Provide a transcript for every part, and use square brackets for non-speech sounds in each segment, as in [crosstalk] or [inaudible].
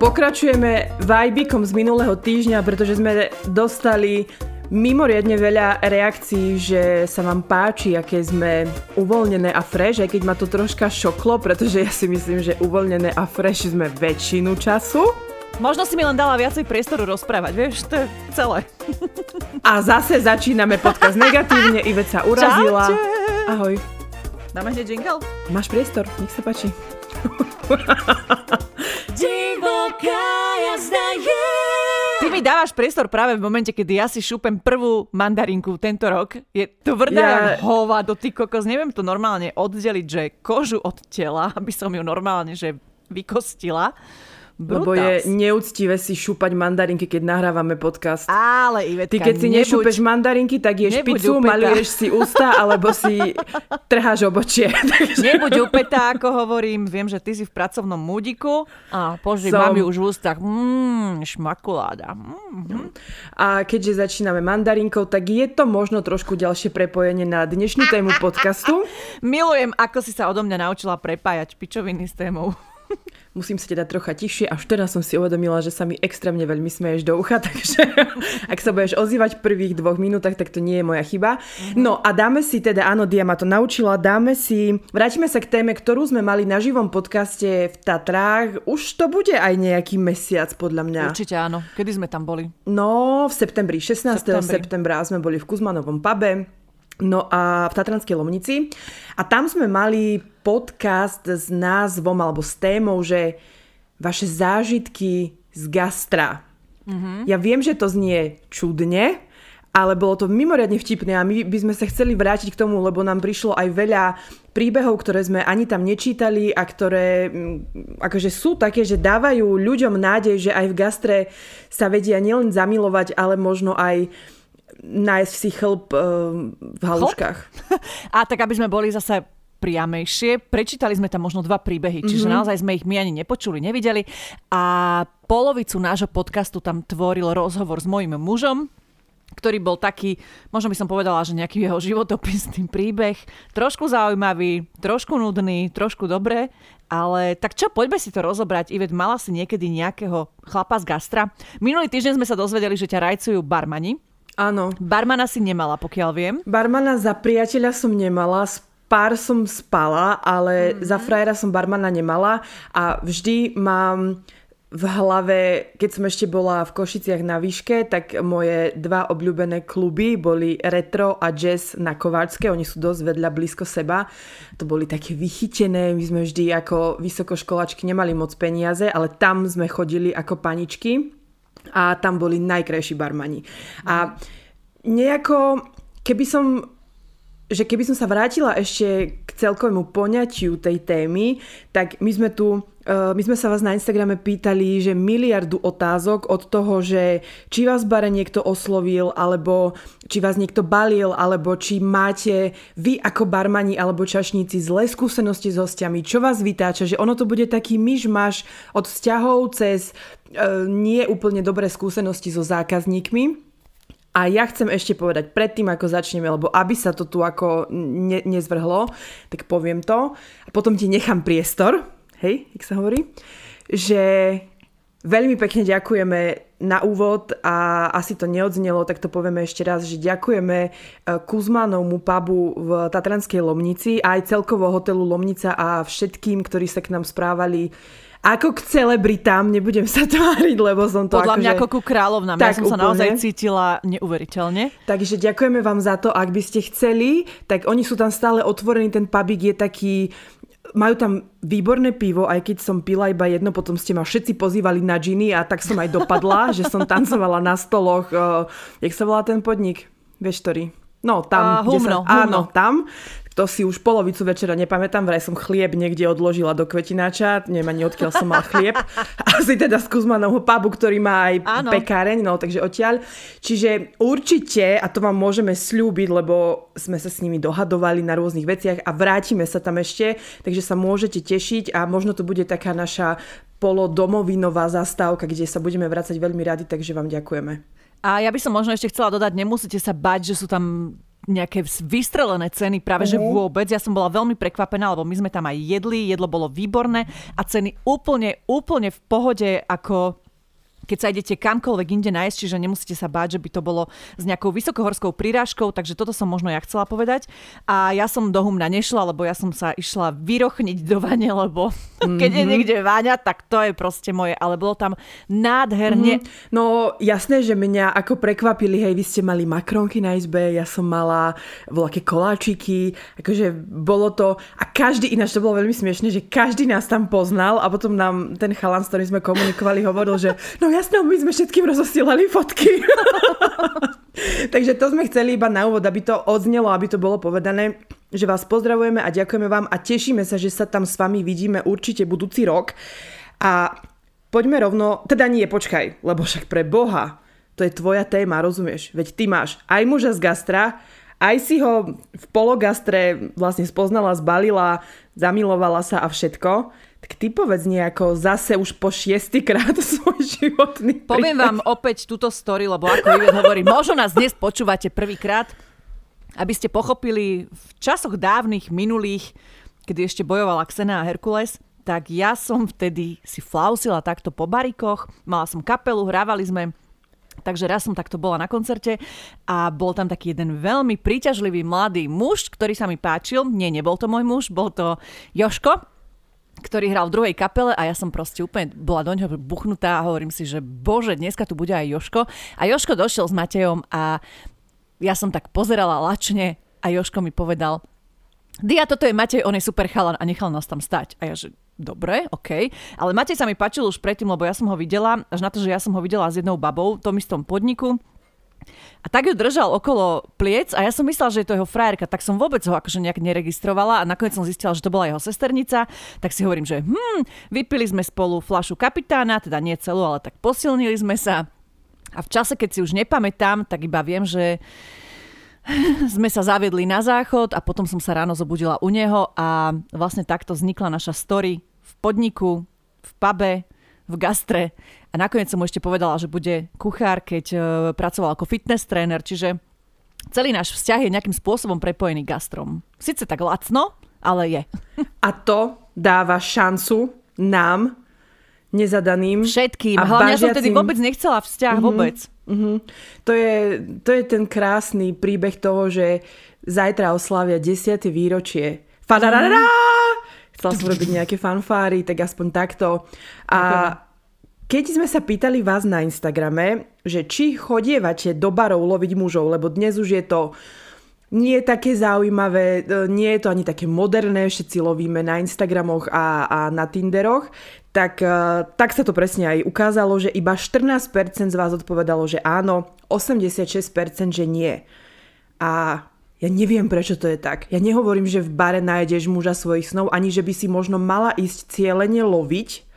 Pokračujeme vajbikom z minulého týždňa, pretože sme dostali mimoriadne veľa reakcií, že sa vám páči, aké sme uvoľnené a fresh, aj keď ma to troška šoklo, pretože ja si myslím, že uvoľnené a fresh sme väčšinu času. Možno si mi len dala viacej priestoru rozprávať, vieš, to je celé. A zase začíname podcast negatívne, Ivet sa urazila. Čaute. Ahoj. Dáme hneď jingle? Máš priestor, nech sa páči. Divoká jazda je. Ty mi dávaš priestor práve v momente, kedy ja si šúpem prvú mandarinku tento rok. Je tvrdá Ja- ja... hova do ty kokos. Neviem to normálne oddeliť, že kožu od tela, [laughs] aby som ju normálne že vykostila. Lebo Brutals. je neúctivé si šúpať mandarinky, keď nahrávame podcast. Ale Ivetka, Ty keď si nebuď, nešúpeš mandarinky, tak ješ pizzu, maluješ si ústa, alebo si trháš obočie. [laughs] Nebuď upetá, ako hovorím. Viem, že ty si v pracovnom múdiku a poži, Som. mám ju už v ústach. Mmm, šmakuláda. Mm. A keďže začíname mandarinkou, tak je to možno trošku ďalšie prepojenie na dnešnú tému podcastu. [laughs] Milujem, ako si sa odo mňa naučila prepájať pičoviny s témou. Musím sa teda trocha tiššie. Až teraz som si uvedomila, že sa mi extrémne veľmi smeješ do ucha, [laughs] takže ak sa budeš ozývať v prvých dvoch minútach, tak to nie je moja chyba. No a dáme si teda, áno, Dia ma to naučila, dáme si, vrátime sa k téme, ktorú sme mali na živom podcaste v Tatrách. Už to bude aj nejaký mesiac, podľa mňa. Určite áno. Kedy sme tam boli? No, v septembri, 16. Septembri. septembra sme boli v Kuzmanovom pube. No a v Tatranskej Lomnici. A tam sme mali podcast s názvom alebo s témou, že vaše zážitky z gastra. Mm-hmm. Ja viem, že to znie čudne, ale bolo to mimoriadne vtipné a my by sme sa chceli vrátiť k tomu, lebo nám prišlo aj veľa príbehov, ktoré sme ani tam nečítali a ktoré mm, akože sú také, že dávajú ľuďom nádej, že aj v gastre sa vedia nielen zamilovať, ale možno aj nájsť si chlp eh, v haluškách. [laughs] A tak, aby sme boli zase priamejšie, prečítali sme tam možno dva príbehy, čiže mm-hmm. naozaj sme ich my ani nepočuli, nevideli. A polovicu nášho podcastu tam tvoril rozhovor s mojim mužom, ktorý bol taký, možno by som povedala, že nejaký jeho životopisný príbeh. Trošku zaujímavý, trošku nudný, trošku dobré, ale tak čo, poďme si to rozobrať. Ivet, mala si niekedy nejakého chlapa z gastra? Minulý týždeň sme sa dozvedeli, že ťa rajcujú barmani. Áno. Barmana si nemala, pokiaľ viem. Barmana za priateľa som nemala, s pár som spala, ale mm-hmm. za frajera som barmana nemala a vždy mám v hlave, keď som ešte bola v Košiciach na výške, tak moje dva obľúbené kluby boli Retro a Jazz na Kováčske. Oni sú dosť vedľa blízko seba. To boli také vychytené. My sme vždy ako vysokoškolačky nemali moc peniaze, ale tam sme chodili ako paničky a tam boli najkrajší barmani. A nejako, keby som že keby som sa vrátila ešte k celkovému poňatiu tej témy, tak my sme tu, my sme sa vás na Instagrame pýtali, že miliardu otázok od toho, že či vás v bare niekto oslovil, alebo či vás niekto balil, alebo či máte vy ako barmani alebo čašníci zlé skúsenosti s hostiami, čo vás vytáča, že ono to bude taký myšmaš od vzťahov cez uh, nie úplne dobré skúsenosti so zákazníkmi. A ja chcem ešte povedať predtým, ako začneme, lebo aby sa to tu ako ne, nezvrhlo, tak poviem to. A potom ti nechám priestor, hej, jak sa hovorí, že veľmi pekne ďakujeme na úvod a asi to neodznelo, tak to povieme ešte raz, že ďakujeme e, Kuzmanovmu pubu v Tatranskej Lomnici a aj celkovo hotelu Lomnica a všetkým, ktorí sa k nám správali ako k celebritám, nebudem sa [laughs] tváriť, lebo som to Podľa akože... mňa ako ku kráľovnám. Tak, ja som sa úplne. naozaj cítila neuveriteľne. Takže ďakujeme vám za to, ak by ste chceli, tak oni sú tam stále otvorení, ten pubík je taký, majú tam výborné pivo, aj keď som pila iba jedno, potom ste ma všetci pozývali na džiny a tak som aj dopadla, [laughs] že som tancovala na stoloch, uh, jak sa volá ten podnik? Vieš, ktorý? No, tam. kde Humno, sa, áno, Humno. tam. To si už polovicu večera nepamätám, vraj som chlieb niekde odložila do kvetináča, neviem ani odkiaľ som mal chlieb. [laughs] Asi teda z Kuzmanovho pubu, ktorý má aj Áno. pekáreň, no takže odtiaľ. Čiže určite, a to vám môžeme slúbiť, lebo sme sa s nimi dohadovali na rôznych veciach a vrátime sa tam ešte, takže sa môžete tešiť a možno to bude taká naša polodomovinová zastávka, kde sa budeme vrácať veľmi radi, takže vám ďakujeme. A ja by som možno ešte chcela dodať, nemusíte sa bať, že sú tam nejaké vystrelené ceny, práve uh-huh. že mhm. vôbec. Ja som bola veľmi prekvapená, lebo my sme tam aj jedli, jedlo bolo výborné a ceny úplne, úplne v pohode ako keď sa idete kamkoľvek inde nájsť, čiže nemusíte sa báť, že by to bolo s nejakou vysokohorskou prirážkou, takže toto som možno ja chcela povedať. A ja som do Humna nešla, lebo ja som sa išla vyrochniť do vane, lebo mm-hmm. [laughs] keď je niekde váňa, tak to je proste moje, ale bolo tam nádherne. Mm-hmm. No jasné, že mňa ako prekvapili, hej, vy ste mali makronky na izbe, ja som mala voľaké koláčiky, akože bolo to, a každý, ináč to bolo veľmi smiešne, že každý nás tam poznal a potom nám ten chalan, s ktorým sme komunikovali, hovoril, že no ja jasné, my sme všetkým rozosielali fotky. [laughs] Takže to sme chceli iba na úvod, aby to odznelo, aby to bolo povedané, že vás pozdravujeme a ďakujeme vám a tešíme sa, že sa tam s vami vidíme určite budúci rok. A poďme rovno, teda nie, počkaj, lebo však pre Boha, to je tvoja téma, rozumieš? Veď ty máš aj muža z gastra, aj si ho v pologastre vlastne spoznala, zbalila, zamilovala sa a všetko. Tak ty povedz nejako zase už po šiestýkrát [laughs] svoj životný príbeh. Poviem vám opäť túto story, lebo ako Ivet hovorí, možno nás dnes počúvate prvýkrát, aby ste pochopili v časoch dávnych, minulých, kedy ešte bojovala Xena a Herkules, tak ja som vtedy si flausila takto po barikoch, mala som kapelu, hrávali sme Takže raz som takto bola na koncerte a bol tam taký jeden veľmi príťažlivý mladý muž, ktorý sa mi páčil. Nie, nebol to môj muž, bol to Joško ktorý hral v druhej kapele a ja som proste úplne bola do ňoho buchnutá a hovorím si, že bože, dneska tu bude aj Joško. A Joško došiel s Matejom a ja som tak pozerala lačne a Joško mi povedal, Dia, toto je Matej, on je super chalan a nechal nás tam stať. A ja, že dobre, OK. Ale Matej sa mi páčil už predtým, lebo ja som ho videla, až na to, že ja som ho videla s jednou babou v tom istom podniku a tak ju držal okolo pliec a ja som myslela, že je to jeho frajerka, tak som vôbec ho akože nejak neregistrovala a nakoniec som zistila, že to bola jeho sesternica, tak si hovorím, že hm, vypili sme spolu flašu kapitána, teda nie celú, ale tak posilnili sme sa. A v čase, keď si už nepamätám, tak iba viem, že [laughs] sme sa zaviedli na záchod a potom som sa ráno zobudila u neho a vlastne takto vznikla naša story v podniku, v pube, v gastre a nakoniec som mu ešte povedala, že bude kuchár, keď uh, pracoval ako fitness tréner, čiže celý náš vzťah je nejakým spôsobom prepojený gastrom. Sice tak lacno, ale je. A to dáva šancu nám, nezadaným. Všetkým. A Hlavne bažiacim... ja som tedy vôbec nechcela vzťah, mm-hmm. vôbec. Mm-hmm. To, je, to je ten krásny príbeh toho, že zajtra oslavia 10. výročie. Fadarara! Mm. Chcela som robiť nejaké fanfáry, tak aspoň takto. A keď sme sa pýtali vás na Instagrame, že či chodievate do barov loviť mužov, lebo dnes už je to nie také zaujímavé, e, nie je to ani také moderné, všetci lovíme na Instagramoch a, a na Tinderoch, tak, e, tak sa to presne aj ukázalo, že iba 14% z vás odpovedalo, že áno, 86% že nie. A ja neviem, prečo to je tak. Ja nehovorím, že v bare nájdeš muža svojich snov, ani že by si možno mala ísť cieľene loviť,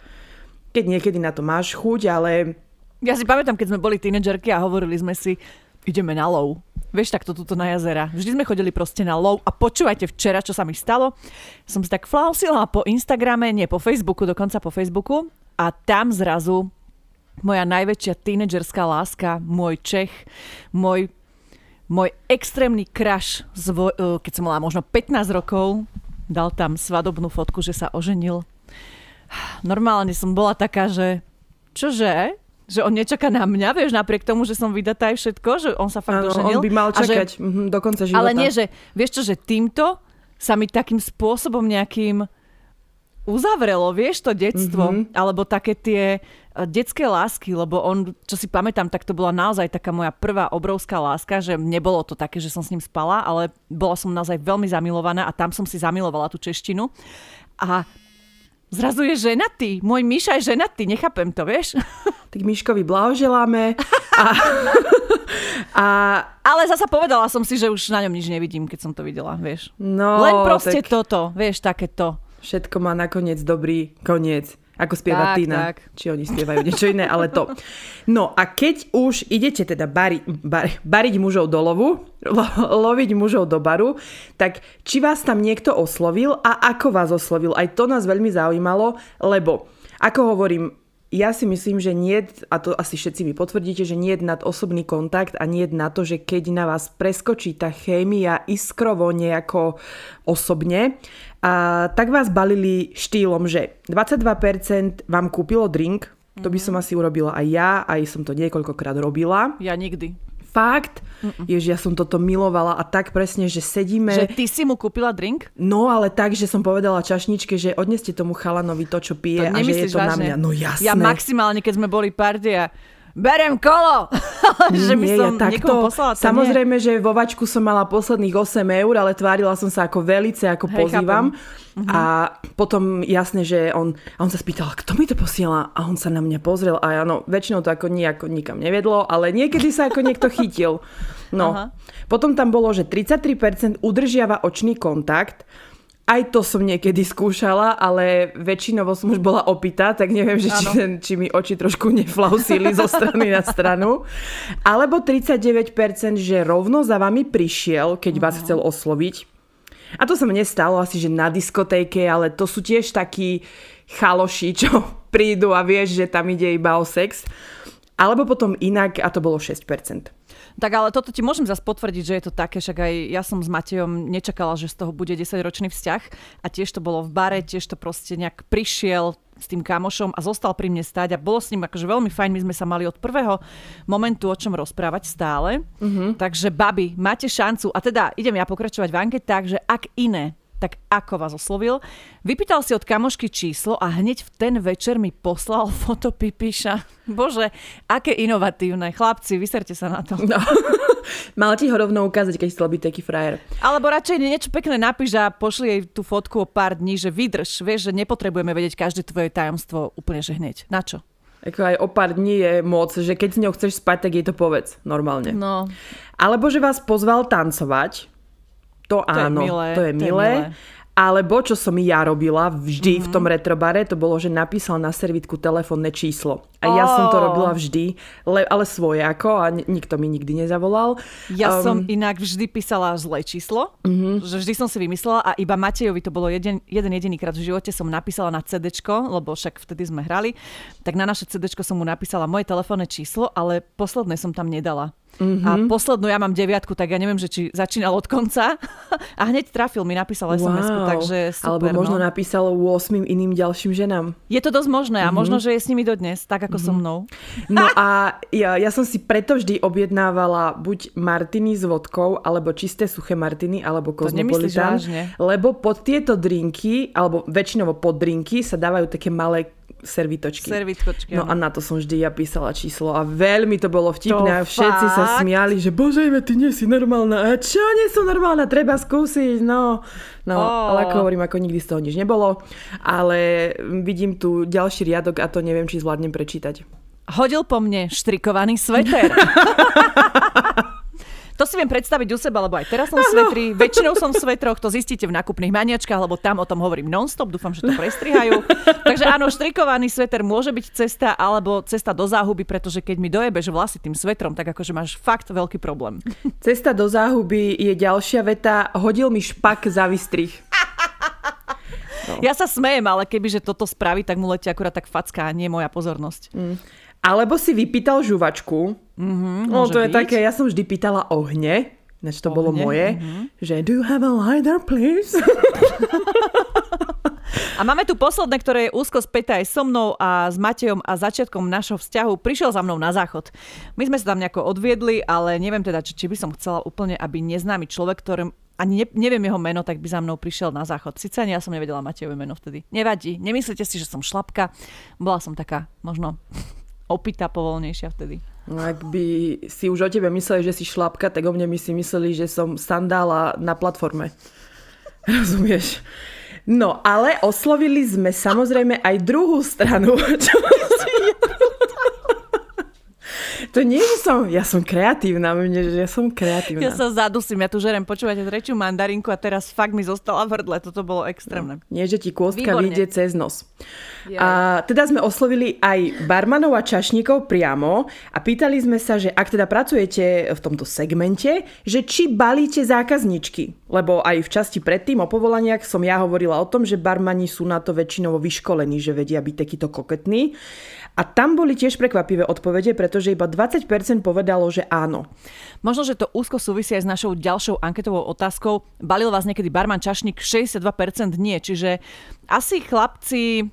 keď niekedy na to máš chuť, ale... Ja si pamätám, keď sme boli tínedžerky a hovorili sme si, ideme na lov. Vieš, takto tuto na jazera. Vždy sme chodili proste na lov a počúvajte včera, čo sa mi stalo. Som si tak flausila po Instagrame, nie po Facebooku, dokonca po Facebooku a tam zrazu moja najväčšia tínedžerská láska, môj Čech, môj, môj extrémny vo, eh, keď som mala možno 15 rokov, dal tam svadobnú fotku, že sa oženil normálne som bola taká, že čože? Že on nečaká na mňa, vieš, napriek tomu, že som vydatá aj všetko, že on sa fakt doženil. on by mal čakať že, mm, do konca života. Ale nie, že vieš čo, že týmto sa mi takým spôsobom nejakým uzavrelo, vieš, to detstvo, mm-hmm. alebo také tie e, detské lásky, lebo on, čo si pamätám, tak to bola naozaj taká moja prvá obrovská láska, že nebolo to také, že som s ním spala, ale bola som naozaj veľmi zamilovaná a tam som si zamilovala tú češtinu. A Zrazu je ženatý. Môj Miša je ženatý, nechápem to, vieš? [laughs] Tak Miškovi blahoželáme. A, [laughs] a... Ale zasa povedala som si, že už na ňom nič nevidím, keď som to videla, vieš. No, Len proste tak... toto, vieš, takéto. Všetko má nakoniec dobrý koniec. Ako spieva tak, Tina. Tak. Či oni spievajú niečo iné, ale to. No a keď už idete teda bari, bari, bariť mužov do lovu, lo, loviť mužov do baru, tak či vás tam niekto oslovil a ako vás oslovil? Aj to nás veľmi zaujímalo, lebo ako hovorím, ja si myslím, že nie, a to asi všetci mi potvrdíte, že nie je nad osobný kontakt a nie je na to, že keď na vás preskočí tá chémia iskrovo nejako osobne, a tak vás balili štýlom, že 22% vám kúpilo drink, to by som asi urobila aj ja, aj som to niekoľkokrát robila. Ja nikdy. Fakt? Ježi, ja som toto milovala a tak presne, že sedíme... Že ty si mu kúpila drink? No ale tak, že som povedala čašničke, že odneste tomu chalanovi to, čo pije To a že je to na vážne? mňa. No jasné. Ja maximálne, keď sme boli partia, berem kolo! [laughs] že by Nie, som ja takto, poslala, to nie. samozrejme, že vo vačku som mala posledných 8 eur, ale tvárila som sa ako velice, ako Hej, pozývam. chápem. A potom jasné, že on, a on sa spýtal, kto mi to posiela? A on sa na mňa pozrel a áno, väčšinou to ako nejako nikam nevedlo, ale niekedy sa ako niekto chytil. No. Aha. Potom tam bolo, že 33% udržiava očný kontakt. Aj to som niekedy skúšala, ale väčšinovo som už bola opitá, tak neviem, že či, ten, či mi oči trošku neflausili zo strany na stranu. Alebo 39%, že rovno za vami prišiel, keď vás chcel osloviť. A to sa mne stalo asi, že na diskotéke, ale to sú tiež takí chaloši, čo prídu a vieš, že tam ide iba o sex. Alebo potom inak, a to bolo 6%. Tak ale toto ti môžem zase potvrdiť, že je to také, však aj ja som s Matejom nečakala, že z toho bude 10-ročný vzťah a tiež to bolo v bare, tiež to proste nejak prišiel s tým kamošom a zostal pri mne stáť a bolo s ním akože veľmi fajn, my sme sa mali od prvého momentu o čom rozprávať stále. Mm-hmm. Takže babi, máte šancu a teda idem ja pokračovať v anketách, že ak iné, tak ako vás oslovil. Vypýtal si od kamošky číslo a hneď v ten večer mi poslal [laughs] foto pipíša. Bože, aké inovatívne. Chlapci, vyserte sa na to. No. [laughs] Mala ti ho rovno ukázať, keď chcel byť taký frajer. Alebo radšej niečo pekné napíš a pošli jej tú fotku o pár dní, že vydrž. Vieš, že nepotrebujeme vedieť každé tvoje tajomstvo úplne, že hneď. Na čo? Ako aj o pár dní je moc, že keď s ňou chceš spať, tak jej to povedz normálne. No, Alebo že vás pozval tancovať. To, To je áno, milé, to je to je milé. Alebo čo som ja robila vždy Mhm. v tom retrobare, to bolo, že napísal na servítku telefónne číslo. A ja som to robila vždy, le, ale svoje ako a ni- nikto mi nikdy nezavolal. ja Um, som inak vždy písala zlé číslo, že vždy som si vymyslela a iba Matejovi to bolo jeden, jeden jediný krát v živote som napísala na CDčko, lebo však vtedy sme hrali, tak na naše CDčko som mu napísala moje telefónne číslo, ale posledné som tam nedala. A poslednú ja mám deviatku, tak ja neviem, že či začínal od konca. [laughs] A hneď trafil, mi napísal SMS-ku, takže super. Alebo možno no. napísal 8 iným ďalším ženám. Je to dosť možné a možno, že je s nimi dodnes, tak ako so mnou. No [laughs] a ja, ja som si preto vždy objednávala buď martiny s vodkou, alebo čisté suché martiny, alebo kozmopolitán. Lebo pod tieto drinky, alebo väčšinovo pod drinky sa dávajú také malé servitočky. Servitkočky. No a na to som vždy ja písala číslo a veľmi to bolo vtipné To a všetci sa fakt? smiali, že bože, ty nie si normálna. A čo, nie som normálna, treba skúsiť, no. No, Ó. ale ako hovorím, ako nikdy z toho nič nebolo. Ale vidím tu ďalší riadok a to neviem, či zvládnem prečítať. Hodil po mne štrikovaný sveter. [laughs] To si viem predstaviť u seba, lebo aj teraz som svetri, väčšinou som v svetroch, to zistíte v nákupných maniačkách, lebo tam o tom hovorím non-stop, dúfam, že to prestrihajú. Takže áno, štrikovaný sveter môže byť cesta, alebo cesta do záhuby, pretože keď mi dojebeš vlasy tým svetrom, tak akože máš fakt veľký problém. Cesta do záhuby je ďalšia veta. Hodil mi špak za vystrih. Ja sa smejem, ale kebyže toto spraví, tak mu letí akurát tak facka a nie moja pozornosť. Alebo si vypýtal žuvačku. Mm-hmm, no to je byť. také, ja som vždy pýtala ohne. Než to bolo Ohne, moje. Že do you have a lighter, please? [laughs] A máme tu posledné, ktoré je úzko späté aj so mnou a s Matejom a začiatkom našho vzťahu. Prišiel za mnou na záchod. My sme sa tam nejako odviedli, ale neviem teda, či, či by som chcela úplne, aby neznámy človek, ktorým ani ne, neviem jeho meno, tak by za mnou prišiel na záchod. Sice ani ja som nevedela Matejové meno vtedy. Nevadí, nemyslíte si, že som šlapka. Bola som taká možno opitá, povolnejšia vtedy. No, ak by si už o tebe mysleli, že si šlapka, tak o mne by si mysleli, že som sandála na platforme. [laughs] Rozumieš? No, ale oslovili sme samozrejme aj druhú stranu. [laughs] Čo si To nie, že som... Ja som kreatívna, mne, že ja som kreatívna. Ja sa zadusím, ja tu žerem, počúvate tretiu mandarinku a teraz fakt mi zostala v hrdle. Toto bolo extrémne. Nie, že ti kôstka Výborne. vyjde cez nos. A teda sme oslovili aj barmanov a čašníkov priamo a pýtali sme sa, že ak teda pracujete v tomto segmente, že či balíte zákazničky. Lebo aj v časti predtým o povolaniach som ja hovorila o tom, že barmani sú na to väčšinou vyškolení, že vedia byť takýto koketní. A tam boli tiež prekvapivé odpovede, pretože iba 20% povedalo, že áno. Možno, že to úzko súvisí aj s našou ďalšou anketovou otázkou. Balil vás niekedy barman čašník? 62% nie, čiže asi chlapci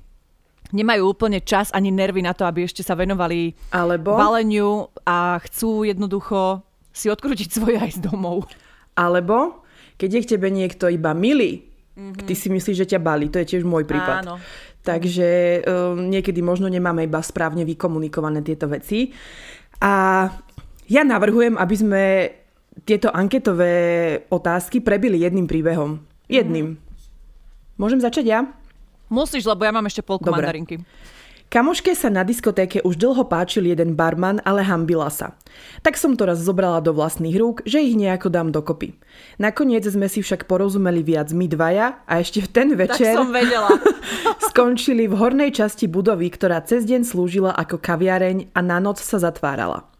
nemajú úplne čas ani nervy na to, aby ešte sa venovali Alebo... baleniu a chcú jednoducho si odkrútiť [laughs] svoje aj z domov. Alebo keď je k tebe niekto iba milý, mm-hmm. ty si myslíš, že ťa balí. To je tiež môj prípad. Áno. Takže um, niekedy možno nemáme iba správne vykomunikované tieto veci. A ja navrhujem, aby sme tieto anketové otázky prebili jedným príbehom. Jedným. Mm-hmm. Môžem začať ja? Musíš, lebo ja mám ešte polku Dobre. mandarinky. Kamoške sa na diskotéke už dlho páčil jeden barman, ale hambila sa. Tak som to raz zobrala do vlastných rúk, že ich nejako dám dokopy. Nakoniec sme si však porozumeli viac my dvaja a ešte v ten večer tak som vedela. [laughs] skončili v hornej časti budovy, ktorá cez deň slúžila ako kaviareň a na noc sa zatvárala.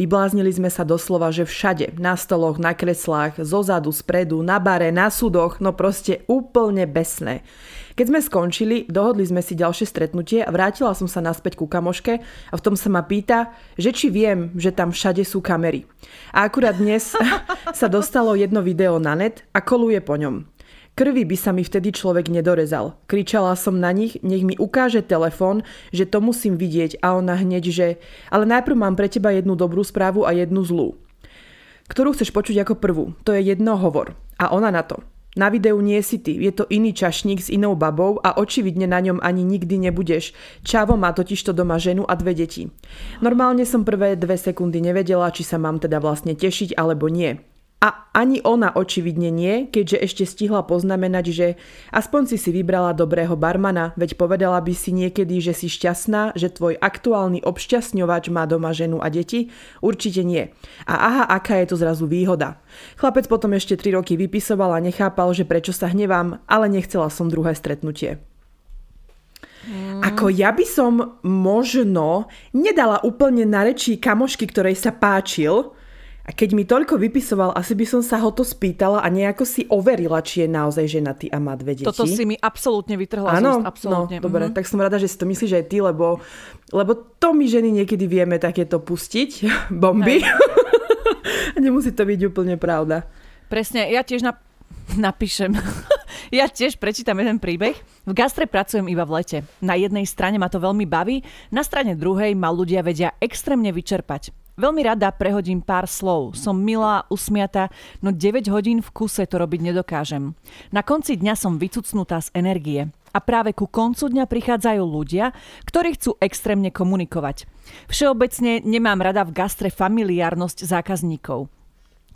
Vybláznili sme sa doslova, že všade. Na stoloch, na kreslách, zozadu, spredu, na bare, na súdoch, no proste úplne besné. Keď sme skončili, dohodli sme si ďalšie stretnutie a vrátila som sa naspäť ku kamoške a v tom sa ma pýta, že či viem, že tam všade sú kamery. A akurát dnes [laughs] sa dostalo jedno video na net a koluje po ňom. Krvi by sa mi vtedy človek nedorezal. Kričala som na nich, nech mi ukáže telefón, že to musím vidieť a ona hneď, že ale najprv mám pre teba jednu dobrú správu a jednu zlú. Ktorú chceš počuť ako prvú? To je jedno hovor. A ona na to. Na videu nie si ty, je to iný čašník s inou babou a očividne na ňom ani nikdy nebudeš. Čavo má totižto doma ženu a dve deti. Normálne som prvé dve sekundy nevedela, či sa mám teda vlastne tešiť alebo nie. A ani ona očividne nie, keďže ešte stihla poznamenať, že aspoň si si vybrala dobrého barmana, veď povedala by si niekedy, že si šťastná, že tvoj aktuálny obšťastňovač má doma ženu a deti? Určite nie. A aha, aká je to zrazu výhoda. Chlapec potom ešte 3 roky vypisoval a nechápal, že prečo sa hnevám, ale nechcela som druhé stretnutie. Mm. Ako ja by som možno nedala úplne na rečí kamošky, ktorej sa páčil, a keď mi toľko vypisoval, asi by som sa ho to spýtala a nejako si overila, či je naozaj ženatý a má dve deti. Toto si mi absolútne vytrhla Áno, z absolútne. No, dobre, mm-hmm. tak som rada, že si to myslíš aj ty, lebo, lebo to my ženy niekedy vieme takéto pustiť, [laughs] bomby. [laughs] nemusí to byť úplne pravda. Presne, ja tiež na, napíšem. [laughs] ja tiež prečítam jeden príbeh. V gastre pracujem iba v lete. Na jednej strane ma to veľmi baví, na strane druhej ma ľudia vedia extrémne vyčerpať. Veľmi rada prehodím pár slov. Som milá, usmiata, no 9 hodín v kuse to robiť nedokážem. Na konci dňa som vycucnutá z energie. A práve ku koncu dňa prichádzajú ľudia, ktorí chcú extrémne komunikovať. Všeobecne nemám rada v gastre familiárnosť zákazníkov.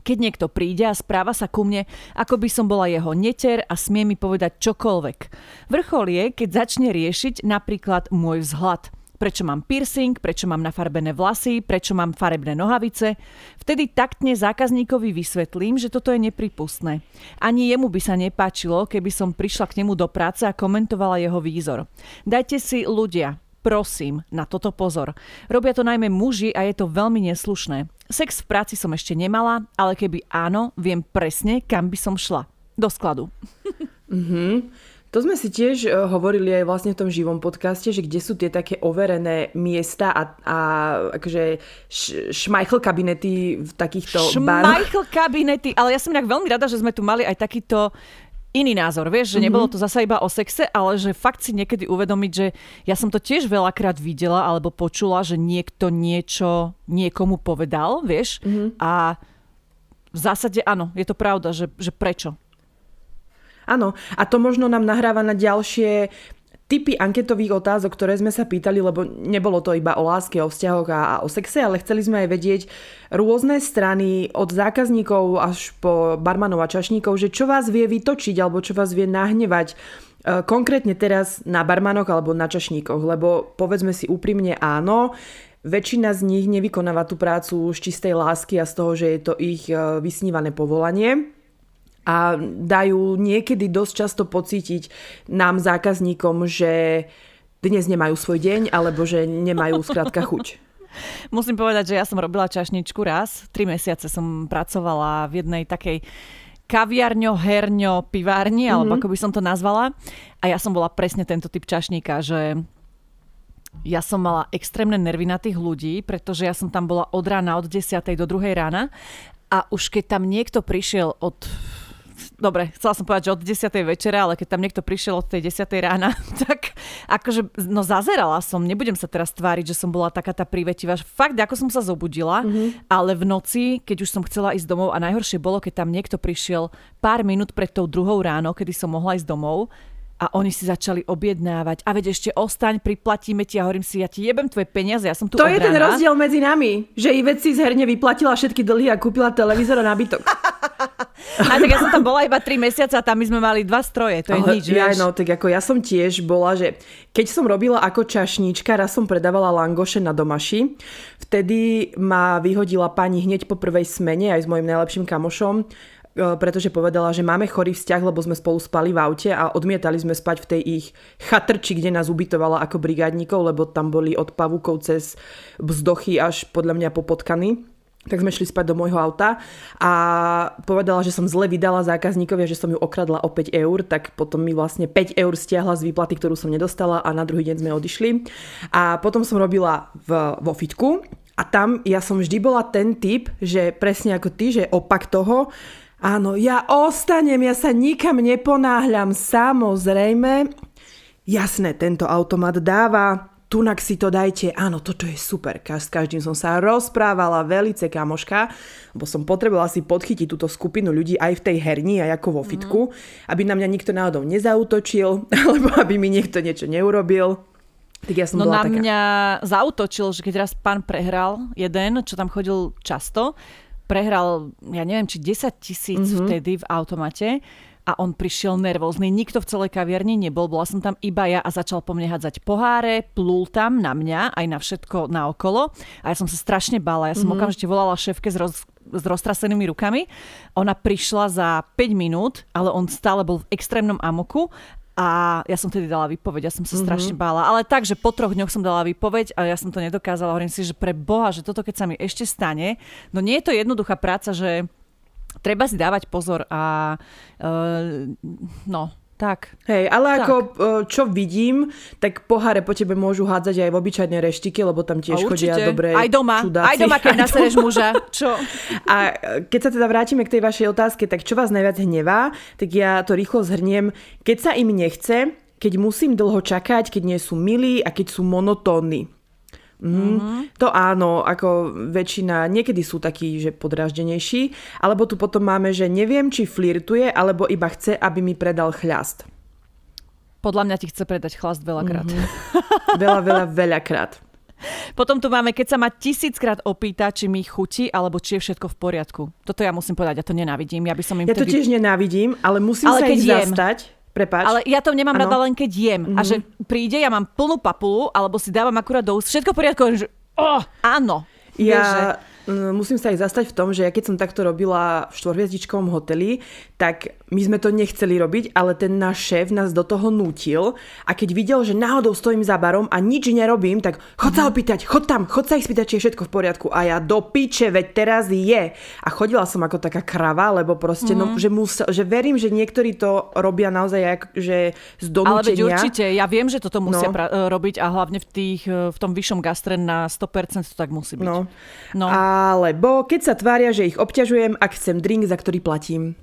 Keď niekto príde a správa sa ku mne, ako by som bola jeho neter a smie mi povedať čokoľvek. Vrchol je, keď začne riešiť napríklad môj vzhľad – prečo mám piercing, prečo mám nafarbené vlasy, prečo mám farebné nohavice. Vtedy taktne zákazníkovi vysvetlím, že toto je nepripustné. Ani jemu by sa nepáčilo, keby som prišla k nemu do práce a komentovala jeho výzor. Dajte si ľudia, prosím, na toto pozor. Robia to najmä muži a je to veľmi neslušné. Sex v práci som ešte nemala, ale keby áno, viem presne, kam by som šla. Do skladu. Mhm. To sme si tiež e, hovorili aj vlastne v tom živom podcaste, že kde sú tie také overené miesta a, a akože šmajchl kabinety v takýchto Šmajchl kabinety, ale ja som inak veľmi rada, že sme tu mali aj takýto iný názor, vieš, že nebolo mhm. to zasa iba o sexe, ale že fakt si niekedy uvedomiť, že ja som to tiež veľakrát videla alebo počula, že niekto niečo niekomu povedal, vieš, mm-hmm. a v zásade áno, je to pravda, že, že prečo. Áno, a to možno nám nahráva na ďalšie typy anketových otázok, ktoré sme sa pýtali, lebo nebolo to iba o láske, o vzťahoch a, a o sexe, ale chceli sme aj vedieť rôzne strany od zákazníkov až po barmanov a čašníkov, že čo vás vie vytočiť alebo čo vás vie nahnevať e, konkrétne teraz na barmanoch alebo na čašníkoch, lebo povedzme si úprimne áno, väčšina z nich nevykonáva tú prácu z čistej lásky a z toho, že je to ich e, vysnívané povolanie a dajú niekedy dosť často pocítiť nám zákazníkom, že dnes nemajú svoj deň alebo že nemajú skrátka chuť. [laughs] Musím povedať, že ja som robila čašničku raz. Tri mesiace som pracovala v jednej takej kaviarňo, herňo, pivárni, mm-hmm. alebo ako by som to nazvala. A ja som bola presne tento typ čašníka, že Ja som mala extrémne nervy na tých ľudí, pretože ja som tam bola od rána od 10. do 2. rána a už keď tam niekto prišiel od dobre, chcela som povedať, že od 10. večera, ale keď tam niekto prišiel od tej 10. rána, [laughs] tak akože, no zazerala som, nebudem sa teraz tváriť, že som bola taká tá privetivá. Fakt, ako som sa zobudila, mm-hmm. ale v noci, keď už som chcela ísť domov a najhoršie bolo, keď tam niekto prišiel pár minút pred tou druhou ráno, kedy som mohla ísť domov, a oni si začali objednávať. A veď ešte ostaň, priplatíme ti. A hovorím si, ja ti jebem tvoje peniaze, ja som tu To je ten rozdiel medzi nami, že Ivet si zherne vyplatila všetky dlhy a kúpila televízor a nábytok. [laughs] a tak ja som tam bola iba 3 mesiace a tam my sme mali dva stroje, to je Ale, nič, ja, no, tak ako ja som tiež bola, že keď som robila ako čašníčka, raz som predávala langoše na domaši, vtedy ma vyhodila pani hneď po prvej smene aj s mojim najlepším kamošom, pretože povedala, že máme chorý vzťah, lebo sme spolu spali v aute a odmietali sme spať v tej ich chatrči, kde nás ubytovala ako brigádnikov, lebo tam boli od pavúkov cez bzdochy až podľa mňa po potkany tak sme šli spať do môjho auta a povedala, že som zle vydala zákazníkovi že som ju okradla o 5 eur, tak potom mi vlastne 5 eur stiahla z výplaty, ktorú som nedostala a na druhý deň sme odišli. A potom som robila v, vo fitku a tam ja som vždy bola ten typ, že presne ako ty, že opak toho, Áno, ja ostanem, ja sa nikam neponáhľam, samozrejme. Jasné, tento automat dáva, tunak si to dajte, áno, toto je super. S každým som sa rozprávala, velice kamoška, lebo som potrebovala si podchytiť túto skupinu ľudí aj v tej herni, aj ako vo fitku, mm. aby na mňa nikto náhodou nezautočil, [laughs] alebo aby mi niekto niečo neurobil. Tak ja som no bola na taká... mňa zautočil, že keď raz pán prehral jeden, čo tam chodil často, prehral, ja neviem, či 10 tisíc mm-hmm. vtedy v automate a on prišiel nervózny. Nikto v celej kaviarni nebol, bola som tam iba ja a začal po mne hádzať poháre, plul tam na mňa, aj na všetko naokolo. A ja som sa strašne bála. Ja som mm-hmm. okamžite volala šéfke s, roz, s roztrasenými rukami. Ona prišla za 5 minút, ale on stále bol v extrémnom amoku a ja som tedy dala výpoveď, ja som sa mm-hmm. strašne bála. Ale tak, že po troch dňoch som dala výpoveď a ja som to nedokázala. Hovorím si, že pre Boha, že toto keď sa mi ešte stane, no nie je to jednoduchá práca, že treba si dávať pozor a uh, no, tak. Hej, ale tak. ako e, čo vidím, tak poháre po tebe môžu hádzať aj v obyčajnej reštiky, lebo tam tiež chodia dobré Aj doma, čudáci. aj doma, keď nasereš muža. Čo? A keď sa teda vrátime k tej vašej otázke, tak čo vás najviac hnevá, tak ja to rýchlo zhrniem. Keď sa im nechce, keď musím dlho čakať, keď nie sú milí a keď sú monotónni. Mm, mm-hmm. To áno, ako väčšina, niekedy sú takí, že podráždenejší, alebo tu potom máme, že neviem, či flirtuje, alebo iba chce, aby mi predal chľast. Podľa mňa ti chce predať chlast veľakrát. Mm-hmm. [laughs] Veľa, veľa, veľakrát. Potom tu máme, keď sa ma tisíckrát opýta, či mi chutí, alebo či je všetko v poriadku. Toto ja musím povedať, ja to nenávidím. Ja by som im Ja to vtedy... tiež nenávidím, ale musím ale sa ich jem. zastať Prepáč. Ale ja to nemám ano. rada len keď jem. Mm-hmm. A že príde, ja mám plnú papulu, alebo si dávam akurát do úst, všetko v poriadku, že oh, áno. Ja, Vieš, že musím sa aj zastať v tom, že ja keď som takto robila v štvorhviezdičkovom hoteli, tak my sme to nechceli robiť, ale ten náš šéf nás do toho nútil a keď videl, že náhodou stojím za barom a nič nerobím, tak chod sa mhm. opýtať, chod tam, chod sa ich spýtať, či je všetko v poriadku. A ja do piče, veď teraz je. A chodila som ako taká krava, lebo proste, mm. no, mhm. že, musel, že verím, že niektorí to robia naozaj jak, že z donútenia. Ale veď určite, ja viem, že toto musia no. pra- robiť a hlavne v, tých, v tom vyššom gastre na 100% to tak musí byť. No. no. Alebo keď sa tvária, že ich obťažujem, ak chcem drink, za ktorý platím.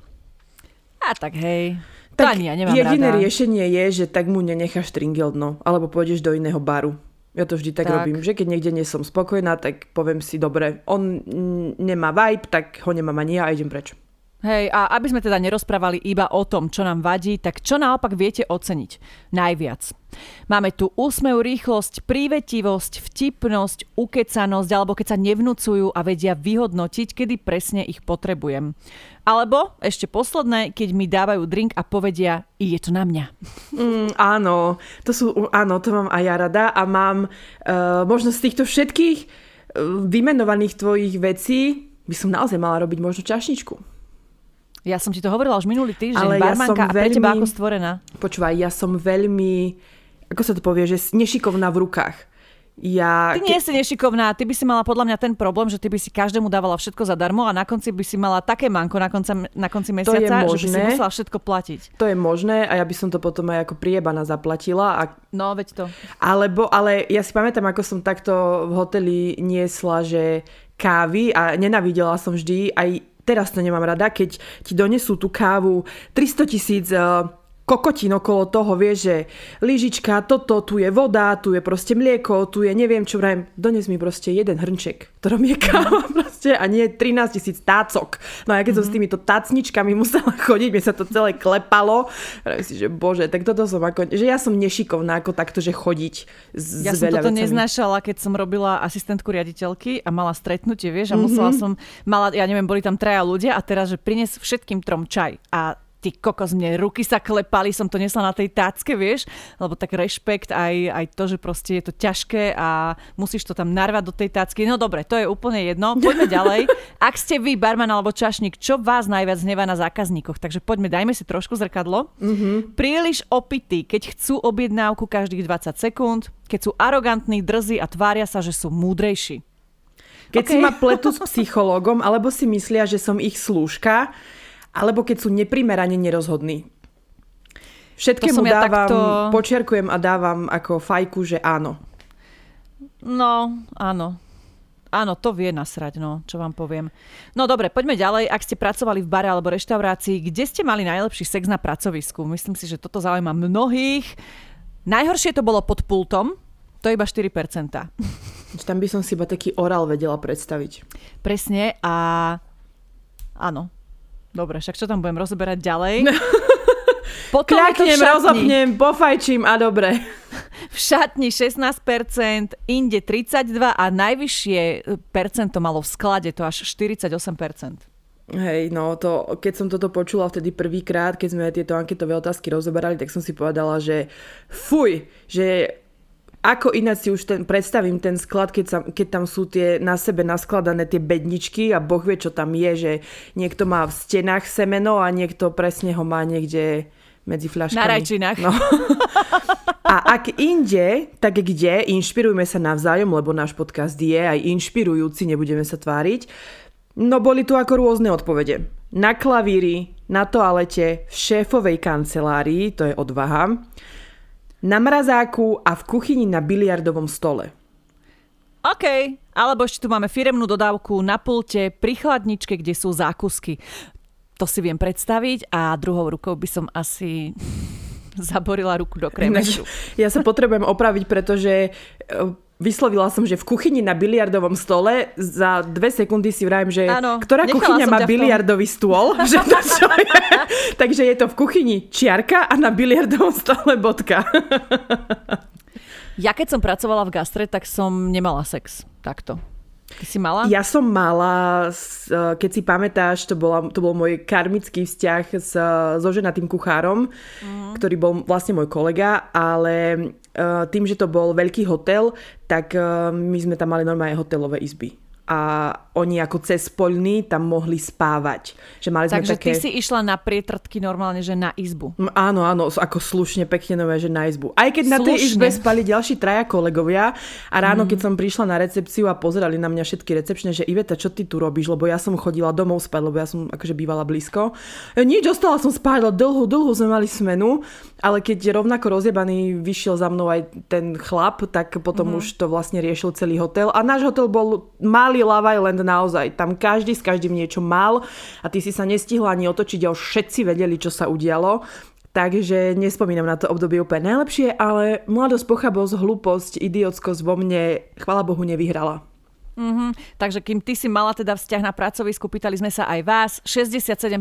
A tak hej. Tak to ani ja nemám jediné rada. riešenie je, že tak mu nenecháš tringel dno, alebo pôjdeš do iného baru. Ja to vždy tak, tak robím, že keď niekde nie som spokojná, tak poviem si, dobre, on nemá vibe, tak ho nemám ani ja a idem preč. Hej, a aby sme teda nerozprávali iba o tom, čo nám vadí, tak čo naopak viete oceniť najviac? Máme tu úsmev, rýchlosť, prívetivosť, vtipnosť, ukecanosť, alebo keď sa nevnúcujú a vedia vyhodnotiť, kedy presne ich potrebujem. Alebo ešte posledné, keď mi dávajú drink a povedia, je to na mňa. Mm, áno, to sú, áno, to mám aj ja rada a mám uh, možno týchto všetkých uh, vymenovaných tvojich vecí by som naozaj mala robiť možno čašničku. Ja som ti to hovorila už minulý týždeň, Ale barmanka ja a pre veľmi, teba ako stvorená. Počúvaj, ja som veľmi, ako sa to povie, že nešikovná v rukách. Ja, Ty nie si nešikovná, ty by si mala podľa mňa ten problém, že ty by si každému dávala všetko zadarmo a na konci by si mala také manko na, konca, na konci mesiaca, že by si musela všetko platiť. To je možné a ja by som to potom aj ako priebana zaplatila. A... No, veď to. Alebo, ale ja si pamätám, ako som takto v hoteli niesla, že kávy a nenavidela som vždy, aj teraz to nemám rada, keď ti donesú tú kávu. 300 tisíc uh, kokotín okolo toho, vieš, že lyžička, toto, tu je voda, tu je proste mlieko, tu je neviem čo, vrajem, dones mi proste jeden hrnček, ktorom je káva [laughs] proste a nie 13 tisíc tácok. No a keď mm-hmm. som s mhm. týmito tácničkami musela [laughs] chodiť, mi sa to celé klepalo, vrajem si, že bože, tak toto som ako, že ja som nešikovná ako takto, že chodiť s Ja som toto vecami. neznášala, keď som robila asistentku riaditeľky a mala stretnutie, vieš, a musela mm-hmm. som, mala, ja neviem, boli tam traja ľudia a teraz, že prines všetkým trom čaj a ty kokos, mne ruky sa klepali, som to nesla na tej tácke, vieš, lebo tak rešpekt aj, aj to, že proste je to ťažké a musíš to tam narvať do tej tácky. No dobre, to je úplne jedno. Poďme [laughs] ďalej. Ak ste vy barman alebo čašník, čo vás najviac hnevá na zákazníkoch? Takže poďme, dajme si trošku zrkadlo. Mm-hmm. Príliš opití, keď chcú objednávku každých 20 sekúnd, keď sú arogantní, drzí a tvária sa, že sú múdrejší. Keď okay. si ma pletu s [laughs] psychológom, alebo si myslia, že som ich slúžka, alebo keď sú neprimerane nerozhodní. Všetkému ja dávam, takto... počiarkujem a dávam ako fajku, že áno. No, áno. Áno, to vie nasrať, no, čo vám poviem. No dobre, poďme ďalej. Ak ste pracovali v bare alebo reštaurácii, kde ste mali najlepší sex na pracovisku? Myslím si, že toto zaujíma mnohých. Najhoršie to bolo pod pultom, to je iba 4%. Tam by som si iba taký orál vedela predstaviť. Presne a áno, Dobre, však čo tam budem rozoberať ďalej? [laughs] Potom Kľaknem, rozopnem, pofajčím a dobre. V šatni 16%, inde 32% a najvyššie percento malo v sklade, to až 48%. Hej, no to, keď som toto počula vtedy prvýkrát, keď sme tieto anketové otázky rozoberali, tak som si povedala, že fuj, že ako ináč si už ten, predstavím ten sklad, keď, sa, keď tam sú tie na sebe naskladané tie bedničky a boh vie, čo tam je, že niekto má v stenách semeno a niekto presne ho má niekde medzi fľaškami. Na rajčinách. No. [laughs] A ak inde, tak kde? Inšpirujme sa navzájom, lebo náš podcast je aj inšpirujúci, nebudeme sa tváriť. No boli tu ako rôzne odpovede. Na klavíri, na toalete, v šéfovej kancelárii, to je odvaha na mrazáku a v kuchyni na biliardovom stole. OK, alebo ešte tu máme firemnú dodávku na pulte pri chladničke, kde sú zákusky. To si viem predstaviť a druhou rukou by som asi zaborila ruku do kremešu. [laughs] Ja sa potrebujem opraviť, pretože e, Vyslovila som, že v kuchyni na biliardovom stole za dve sekundy si vrajím, že ano, ktorá kuchyňa má biliardový stôl. [laughs] že to čo je. [laughs] Takže je to v kuchyni čiarka a na biliardovom stole bodka. ja keď som pracovala v gastre, tak som nemala sex. Takto. Ty si mala? Ja som mala, keď si pamätáš, to, bola, to bol môj karmický vzťah s, so ženatým kuchárom, uh-huh. ktorý bol vlastne môj kolega, ale tým, že to bol veľký hotel, tak my sme tam mali normálne hotelové izby a oni ako cez poľný tam mohli spávať. Že mali Takže sme také... ty si išla na prietrtky normálne, že na izbu. Áno, áno, ako slušne, pekne nové, že na izbu. Aj keď slušne. na tej izbe spali ďalší traja kolegovia a ráno, mm. keď som prišla na recepciu a pozerali na mňa všetky recepčné, že Iveta, čo ty tu robíš? Lebo ja som chodila domov spať, lebo ja som akože bývala blízko. E, nič, ostala som spať, dlho, dlho sme mali smenu, ale keď rovnako rozjebaný vyšiel za mnou aj ten chlap, tak potom mm. už to vlastne riešil celý hotel. A náš hotel bol malý mali Love Island naozaj. Tam každý s každým niečo mal a ty si sa nestihla ani otočiť a už všetci vedeli, čo sa udialo. Takže nespomínam na to obdobie úplne najlepšie, ale mladosť, pochabosť, hlúposť, idiotskosť vo mne, chvala Bohu, nevyhrala. Mm-hmm. Takže kým ty si mala teda vzťah na pracovisku, pýtali sme sa aj vás, 67%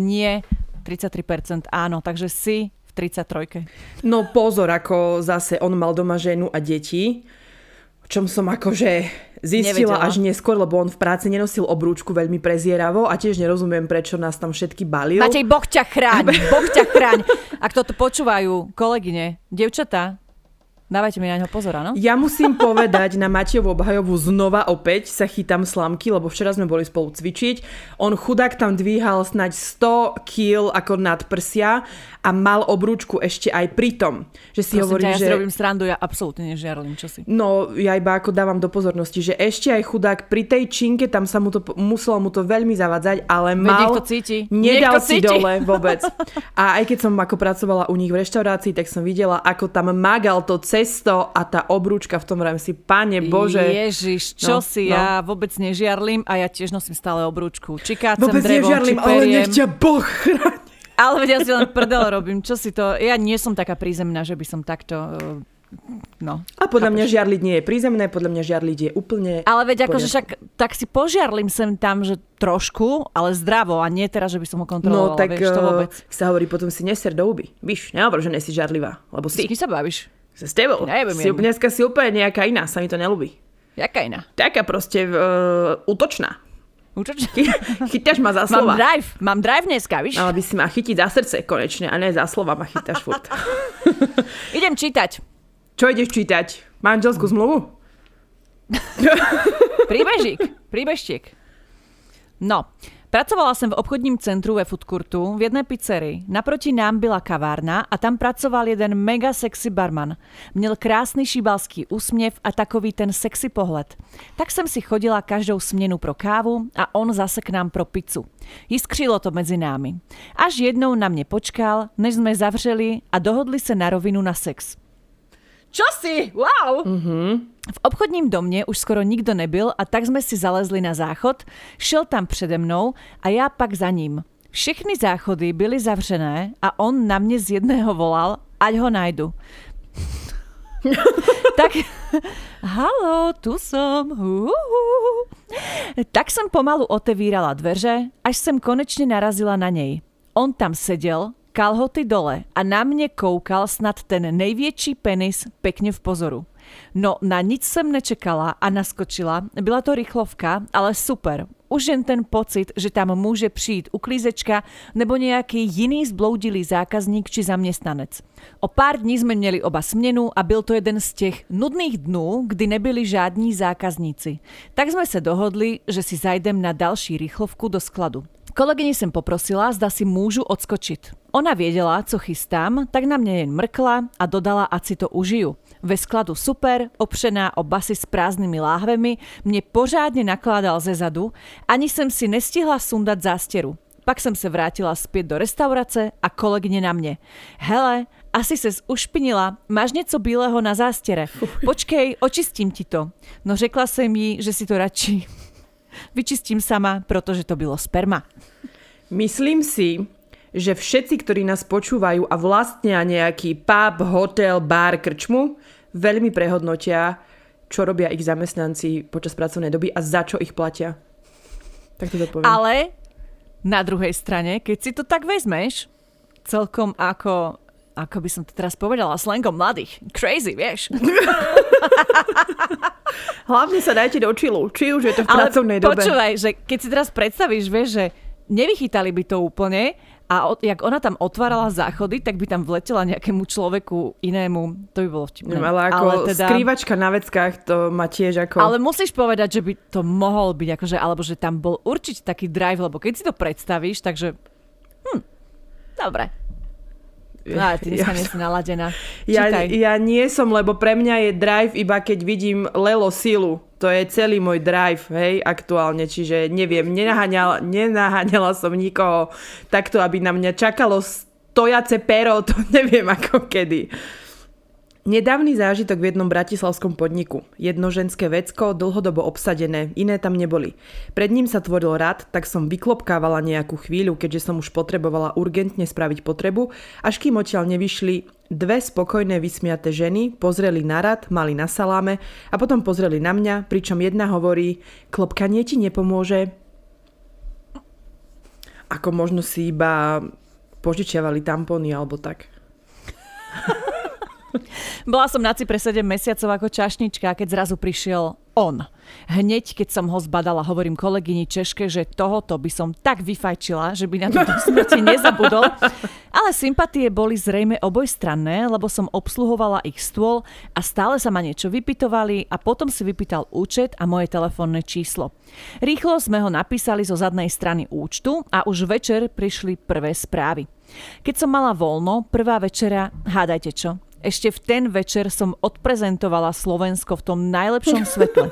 nie, 33% áno, takže si v 33. No pozor, ako zase on mal doma ženu a deti, čom som akože zistila Nevedela. až neskôr, lebo on v práci nenosil obrúčku veľmi prezieravo a tiež nerozumiem, prečo nás tam všetky balil. Matej, Boh ťa chráň, [laughs] Boh ťa chráň. Ak toto počúvajú kolegyne, devčatá, Dávajte mi na ňo pozor, áno? Ja musím povedať na Matejovú obhajovu znova opäť sa chytám slamky, lebo včera sme boli spolu cvičiť. On chudák tam dvíhal snaď 100 kg ako nad prsia a mal obrúčku ešte aj pri tom. Že si Prosím hovorí, ťa, ja že... si robím srandu, ja absolútne nežiarlim, čo si. No, ja iba ako dávam do pozornosti, že ešte aj chudák pri tej činke, tam sa mu to, muselo mu to veľmi zavadzať, ale Veď mal... niekto cíti. Nedal Niekto si cíti. dole vôbec. A aj keď som ako pracovala u nich v reštaurácii, tak som videla, ako tam magal to cesto a tá obrúčka v tom rám si, pane Bože. Ježiš, čo No, si, no. ja vôbec nežiarlim a ja tiež nosím stále obrúčku. Či kácem Vôbec drevom, nežiarlim, či ale nech ťa Boh chráni. Ale veď ja si len prdel robím, čo si to... Ja nie som taká prízemná, že by som takto... eh, No. A podľa mňa žiarliť nie je prízemné, podľa mňa žiarliť je úplne... Ale veď akože však tak si požiarlim sem tam, že trošku, ale zdravo a nie teraz, že by som ho No kontrolovala, tak vieš, to eh, vôbec. sa hovorí, potom si neser do huby. Víš, nehovor, že nesi žiarlivá, lebo S si. kým sa bavíš? Sa s tebou. Neviem, si, dneska si úplne nejaká iná, sa mi to nelúbi. Jaká iná? Taká proste uh, útočná. Učoč? Chytáš ma za Mám slova. drive, mám drive dneska, víš? Mala by si ma chytiť za srdce konečne a ne za slova ma chytáš furt. [laughs] Idem čítať. Čo ideš čítať? Manželskú zmluvu? [laughs] Príbežík, príbežtík. No, pracovala som v obchodním centru ve foodcourtu v jednej pizzerii. Naproti nám byla kavárna a tam pracoval jeden mega sexy barman. Měl krásný šíbalský úsměv a takový ten sexy pohled. Tak jsem si chodila každou směnu pro kávu a on zase k nám pro pizzu. Jiskřilo to mezi námi. Až jednou na mě počkal, než jsme zavřeli a dohodli se na rovinu na sex. Čo si? Wow! V obchodním domě už skoro nikdo nebyl a tak jsme si zalezli na záchod, šel tam přede mnou a já pak za ním. Všechny záchody byly zavřené a on na mě z jedného volal, ať ho najdu. [laughs] tak, halo, tu som. Uhu. Tak jsem pomalu otevírala dveře, až jsem konečně narazila na něj. On tam seděl, kalhoty dole a na mě koukal snad ten největší penis pekne v pozoru. No na nic jsem nečekala a naskočila. Byla to rychlovka, ale super. Už jen ten pocit, že tam může přijít uklízečka nebo nějaký jiný zbloudilý zákazník či zaměstnanec. O pár dní jsme měli oba směnu a byl to jeden z těch nudných dnů, kdy nebyli žádní zákazníci. Tak jsme se dohodli, že si zajdem na další rychlovku do skladu. Kolegyni jsem poprosila, zda si můžu odskočit. Ona věděla, co chystám, tak na mě jen mrkla a dodala, ať si to užiju. Ve skladu super, opřená o basy s prázdnymi láhvemi, mě pořádně nakládal ze zadu, ani jsem si nestihla sundat zástěru. Pak jsem se vrátila zpět do restaurace a kolegyně na mě. Hele, asi ses ušpinila, máš něco bílého na zástěre. Počkej, očistím ti to. No řekla jsem jí, že si to radši vyčistím sama, protože to bylo sperma. Myslím si, že všetci, ktorí nás počúvajú a vlastnia nejaký pub, hotel, bar, krčmu, veľmi prehodnotia, čo robia ich zamestnanci počas pracovnej doby a za čo ich platia. Tak to poviem. Ale na druhej strane, keď si to tak vezmeš, celkom ako, ako by som to teraz povedala, slangom mladých. Crazy, vieš. [laughs] Hlavne sa dajte do čilu, či už je to v Ale pracovnej dobe. počúvaj, že keď si teraz predstavíš, vieš, že nevychytali by to úplne a od, jak ona tam otvárala záchody, tak by tam vletela nejakému človeku inému. To by bolo vtipné. Neviem, ale ako skrývačka na veckách, to má tiež ako... Ale musíš povedať, že by to mohol byť, akože, alebo že tam bol určite taký drive, lebo keď si to predstavíš, takže... Hm, dobre. No, ale ty [laughs] Ja- nie si naladená. Ja, Čítaj. ja nie som, lebo pre mňa je drive iba keď vidím Lelo Silu. To je celý môj drive, hej, aktuálne. Čiže neviem, nenaháňala, nenaháňala som nikoho takto, aby na mňa čakalo stojace pero, [laughs] to neviem ako kedy. Nedávny zážitok v jednom bratislavskom podniku. Jedno ženské vecko, dlhodobo obsadené, iné tam neboli. Pred ním sa tvoril rad, tak som vyklopkávala nejakú chvíľu, keďže som už potrebovala urgentne spraviť potrebu, až kým odtiaľ nevyšli dve spokojné vysmiaté ženy, pozreli na rad, mali na saláme a potom pozreli na mňa, pričom jedna hovorí, klopkanie ti nepomôže. Ako možno si iba požičiavali tampóny alebo tak. Bola som na Cypre 7 mesiacov ako čašnička, keď zrazu prišiel on. Hneď, keď som ho zbadala, hovorím kolegyni Češke, že tohoto by som tak vyfajčila, že by na to [laughs] smrti nezabudol. Ale sympatie boli zrejme obojstranné, lebo som obsluhovala ich stôl a stále sa ma niečo vypitovali a potom si vypýtal účet a moje telefónne číslo. Rýchlo sme ho napísali zo zadnej strany účtu a už večer prišli prvé správy. Keď som mala voľno, prvá večera, hádajte čo, ešte v ten večer som odprezentovala Slovensko v tom najlepšom svetle.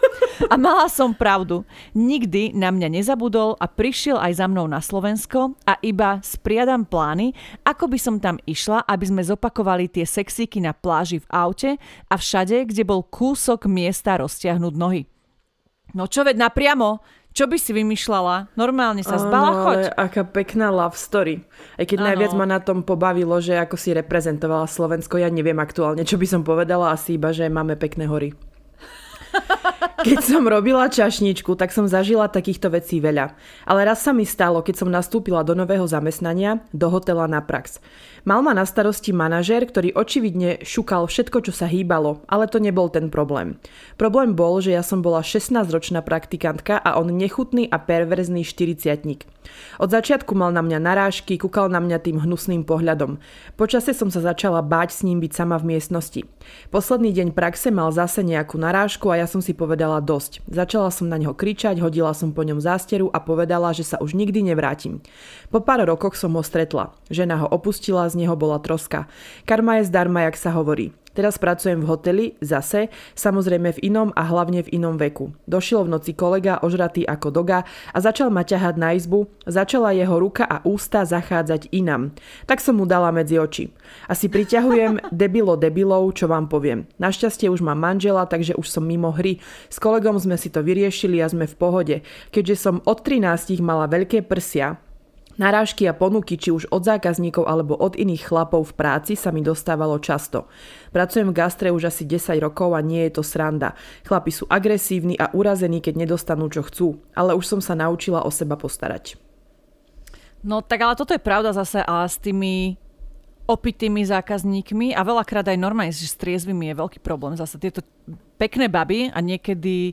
A mala som pravdu. Nikdy na mňa nezabudol a prišiel aj za mnou na Slovensko a iba spriadam plány, ako by som tam išla, aby sme zopakovali tie sexíky na pláži v aute a všade, kde bol kúsok miesta roztiahnuť nohy. No čo veď napriamo, čo by si vymýšľala? Normálne sa zbala, choď. Ale aká pekná love story. Aj keď ano. najviac ma na tom pobavilo, že ako si reprezentovala Slovensko, ja neviem aktuálne, čo by som povedala, asi iba, že máme pekné hory. Keď som robila čašničku, tak som zažila takýchto vecí veľa. Ale raz sa mi stalo, keď som nastúpila do nového zamestnania, do hotela na prax. Mal ma na starosti manažér, ktorý očividne šukal všetko, čo sa hýbalo, ale to nebol ten problém. Problém bol, že ja som bola 16-ročná praktikantka a on nechutný a perverzný 40 Od začiatku mal na mňa narážky, kúkal na mňa tým hnusným pohľadom. Počase som sa začala báť s ním byť sama v miestnosti. Posledný deň praxe mal zase nejakú narážku a ja som si povedala dosť. Začala som na neho kričať, hodila som po ňom zásteru a povedala, že sa už nikdy nevrátim. Po pár rokoch som ho stretla. Žena ho opustila, z neho bola troska. Karma je zdarma, jak sa hovorí. Teraz pracujem v hoteli, zase, samozrejme v inom a hlavne v inom veku. Došiel v noci kolega, ožratý ako doga a začal ma ťahať na izbu, začala jeho ruka a ústa zachádzať inam. Tak som mu dala medzi oči. Asi priťahujem [laughs] debilo debilov, čo vám poviem. Našťastie už mám manžela, takže už som mimo hry. S kolegom sme si to vyriešili a sme v pohode. Keďže som od 13 mala veľké prsia, Narážky a ponuky, či už od zákazníkov alebo od iných chlapov v práci sa mi dostávalo často. Pracujem v gastre už asi 10 rokov a nie je to sranda. Chlapi sú agresívni a urazení, keď nedostanú čo chcú, ale už som sa naučila o seba postarať. No tak ale toto je pravda zase a s tými opitými zákazníkmi a veľakrát aj normálne, s triezvými je veľký problém. Zase tieto pekné baby a niekedy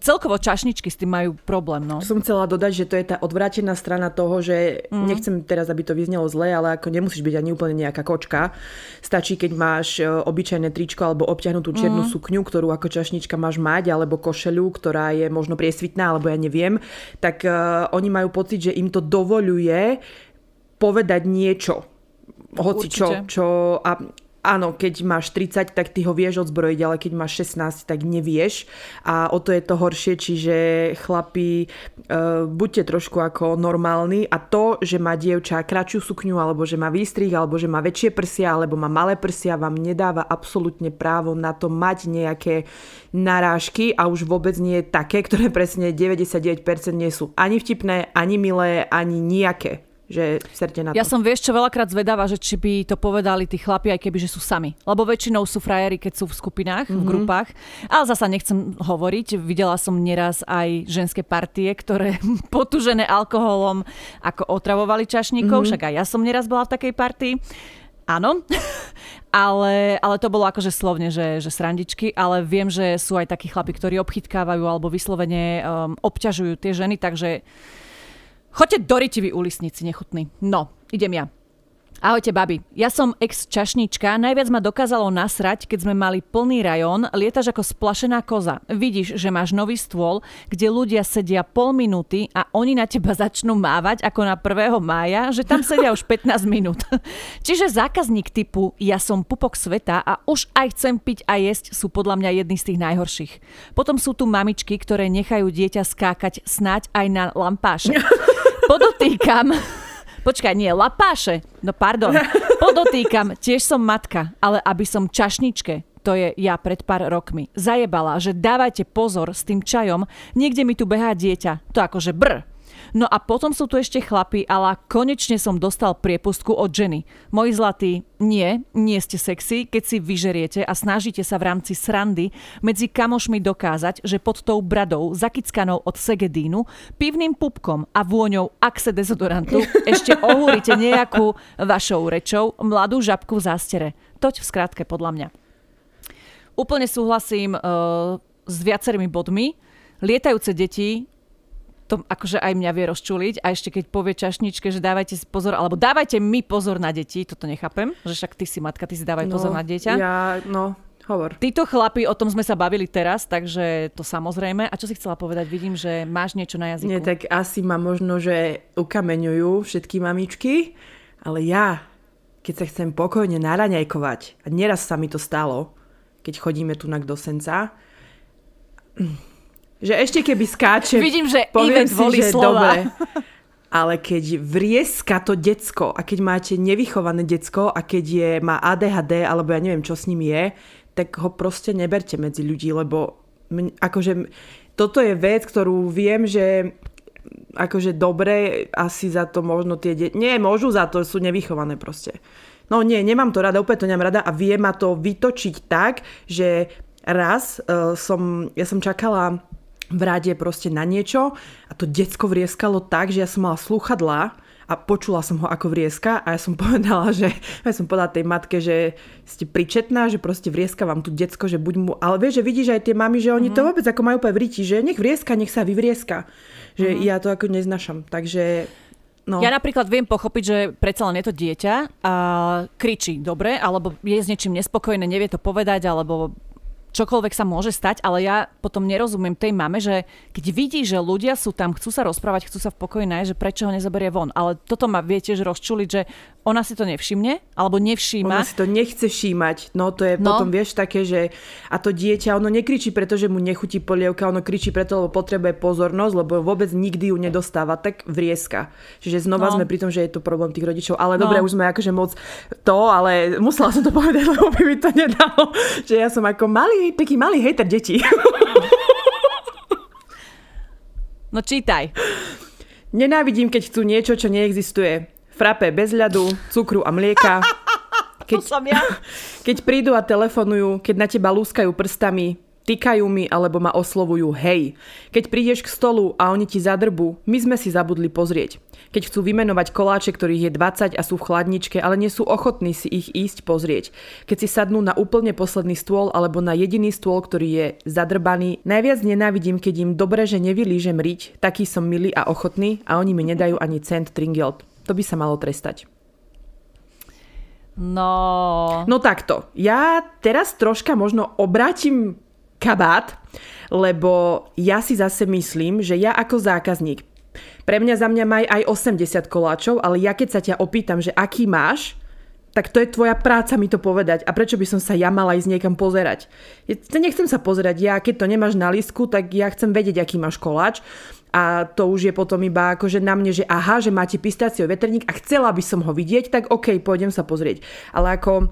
celkovo čašničky s tým majú problém. No. Som chcela dodať, že to je tá odvrátená strana toho, že mm. nechcem teraz, aby to vyznelo zle, ale ako nemusíš byť ani úplne nejaká kočka. Stačí, keď máš e, obyčajné tričko alebo obťahnutú čiernu mm. sukňu, ktorú ako čašnička máš mať, alebo košelu, ktorá je možno priesvitná, alebo ja neviem, tak uh, oni majú pocit, že im to dovoluje povedať niečo hoci čo, čo a áno, keď máš 30, tak ty ho vieš odzbrojiť, ale keď máš 16, tak nevieš. A o to je to horšie, čiže chlapi, uh, buďte trošku ako normálni. A to, že má dievča kratšiu sukňu, alebo že má výstrih, alebo že má väčšie prsia, alebo má malé prsia, vám nedáva absolútne právo na to mať nejaké narážky. A už vôbec nie je také, ktoré presne 99% nie sú ani vtipné, ani milé, ani nejaké že serte na to. Ja som vieš čo veľakrát zvedáva, že či by to povedali tí chlapi, aj keby, že sú sami. Lebo väčšinou sú frajeri, keď sú v skupinách, mm-hmm. v mhm. grupách. Ale zasa nechcem hovoriť. Videla som neraz aj ženské partie, ktoré [laughs] potúžené alkoholom ako otravovali čašníkov. Mm-hmm. Však aj ja som neraz bola v takej partii. Áno, [laughs] ale, ale to bolo akože slovne, že, že srandičky, ale viem, že sú aj takí chlapi, ktorí obchytkávajú alebo vyslovene um, obťažujú tie ženy, takže Choďte do riti vy ulisníci nechutný. No, idem ja. Ahojte, babi. Ja som ex-čašnička. Najviac ma dokázalo nasrať, keď sme mali plný rajón. Lietaš ako splašená koza. Vidíš, že máš nový stôl, kde ľudia sedia pol minúty a oni na teba začnú mávať ako na 1. mája, že tam sedia už 15 minút. [laughs] Čiže zákazník typu ja som pupok sveta a už aj chcem piť a jesť sú podľa mňa jedni z tých najhorších. Potom sú tu mamičky, ktoré nechajú dieťa skákať snáď aj na lampáše. [laughs] Podotýkam, Počkaj, nie, lapáše. No pardon. Podotýkam, tiež som matka, ale aby som čašničke, to je ja pred pár rokmi, zajebala, že dávajte pozor s tým čajom, niekde mi tu behá dieťa. To akože brr. No a potom sú tu ešte chlapi, ale konečne som dostal priepustku od ženy. Moji zlatí, nie, nie ste sexy, keď si vyžeriete a snažíte sa v rámci srandy medzi kamošmi dokázať, že pod tou bradou zakickanou od segedínu, pivným pupkom a vôňou axe dezodorantu ešte [laughs] ohúrite nejakú vašou rečou mladú žabku v zástere. Toť v skratke podľa mňa. Úplne súhlasím uh, s viacerými bodmi lietajúce deti to akože aj mňa vie rozčuliť a ešte keď povie čašničke, že dávajte si pozor, alebo dávajte mi pozor na deti, toto nechápem, že však ty si matka, ty si dávaj no, pozor na dieťa. Ja, no, hovor. Títo chlapi, o tom sme sa bavili teraz, takže to samozrejme. A čo si chcela povedať? Vidím, že máš niečo na jazyku. Nie, tak asi ma možno, že ukameňujú všetky mamičky, ale ja, keď sa chcem pokojne naraňajkovať, a neraz sa mi to stalo, keď chodíme tu na do senca, že ešte keby skáče... Vidím, že poviem si, že slova. Dobre, ale keď vrieska to decko a keď máte nevychované decko a keď je, má ADHD alebo ja neviem, čo s ním je, tak ho proste neberte medzi ľudí, lebo akože toto je vec, ktorú viem, že akože dobre, asi za to možno tie deti... Nie, môžu za to, sú nevychované proste. No nie, nemám to rada, úplne to nemám rada a vie ma to vytočiť tak, že raz uh, som, ja som čakala v rade proste na niečo a to decko vrieskalo tak, že ja som mala sluchadlá a počula som ho ako vrieska a ja som [laughs] povedala, že ja som povedala tej matke, že ste pričetná, že proste vrieska vám tu decko, že buď mu, ale vieš, že vidíš aj tie mamy, že oni mm-hmm. to vôbec ako majú úplne v že nech vrieska, nech sa vyvrieska. Že mm-hmm. ja to ako neznašam. Takže No. Ja napríklad viem pochopiť, že predsa len je to dieťa a kričí dobre, alebo je s niečím nespokojné, nevie to povedať, alebo čokoľvek sa môže stať, ale ja potom nerozumiem tej mame, že keď vidí, že ľudia sú tam, chcú sa rozprávať, chcú sa v pokoji nájsť, že prečo ho nezoberie von. Ale toto ma vie tiež rozčuliť, že ona si to nevšimne, alebo nevšíma. Ona si to nechce všímať. No to je no. potom, vieš, také, že a to dieťa, ono nekričí, pretože mu nechutí polievka, ono kričí preto, lebo potrebuje pozornosť, lebo vôbec nikdy ju nedostáva, tak vrieska. Čiže znova no. sme pri tom, že je to problém tých rodičov. Ale no. dobre, už sme akože moc to, ale musela som to povedať, [laughs] lebo by mi to nedalo. Že ja som ako malý, taký malý hejter detí. No čítaj. [laughs] Nenávidím, keď chcú niečo, čo neexistuje frape bez ľadu, cukru a mlieka. [laughs] Keď, to som ja. [laughs] Keď prídu a telefonujú, keď na teba lúskajú prstami, týkajú mi alebo ma oslovujú hej. Keď prídeš k stolu a oni ti zadrbu, my sme si zabudli pozrieť. Keď chcú vymenovať koláče, ktorých je 20 a sú v chladničke, ale nie sú ochotní si ich ísť pozrieť. Keď si sadnú na úplne posledný stôl alebo na jediný stôl, ktorý je zadrbaný, najviac nenávidím, keď im dobre, že nevylížem riť, taký som milý a ochotný a oni mi nedajú ani cent tringelt. To by sa malo trestať. No... No takto. Ja teraz troška možno obrátim kabát, lebo ja si zase myslím, že ja ako zákazník, pre mňa za mňa maj aj 80 koláčov, ale ja keď sa ťa opýtam, že aký máš, tak to je tvoja práca mi to povedať. A prečo by som sa ja mala ísť niekam pozerať? Ja nechcem sa pozerať. Ja keď to nemáš na listku, tak ja chcem vedieť, aký máš koláč. A to už je potom iba akože na mne, že aha, že máte pistácio veterník a chcela by som ho vidieť, tak OK, pôjdem sa pozrieť. Ale ako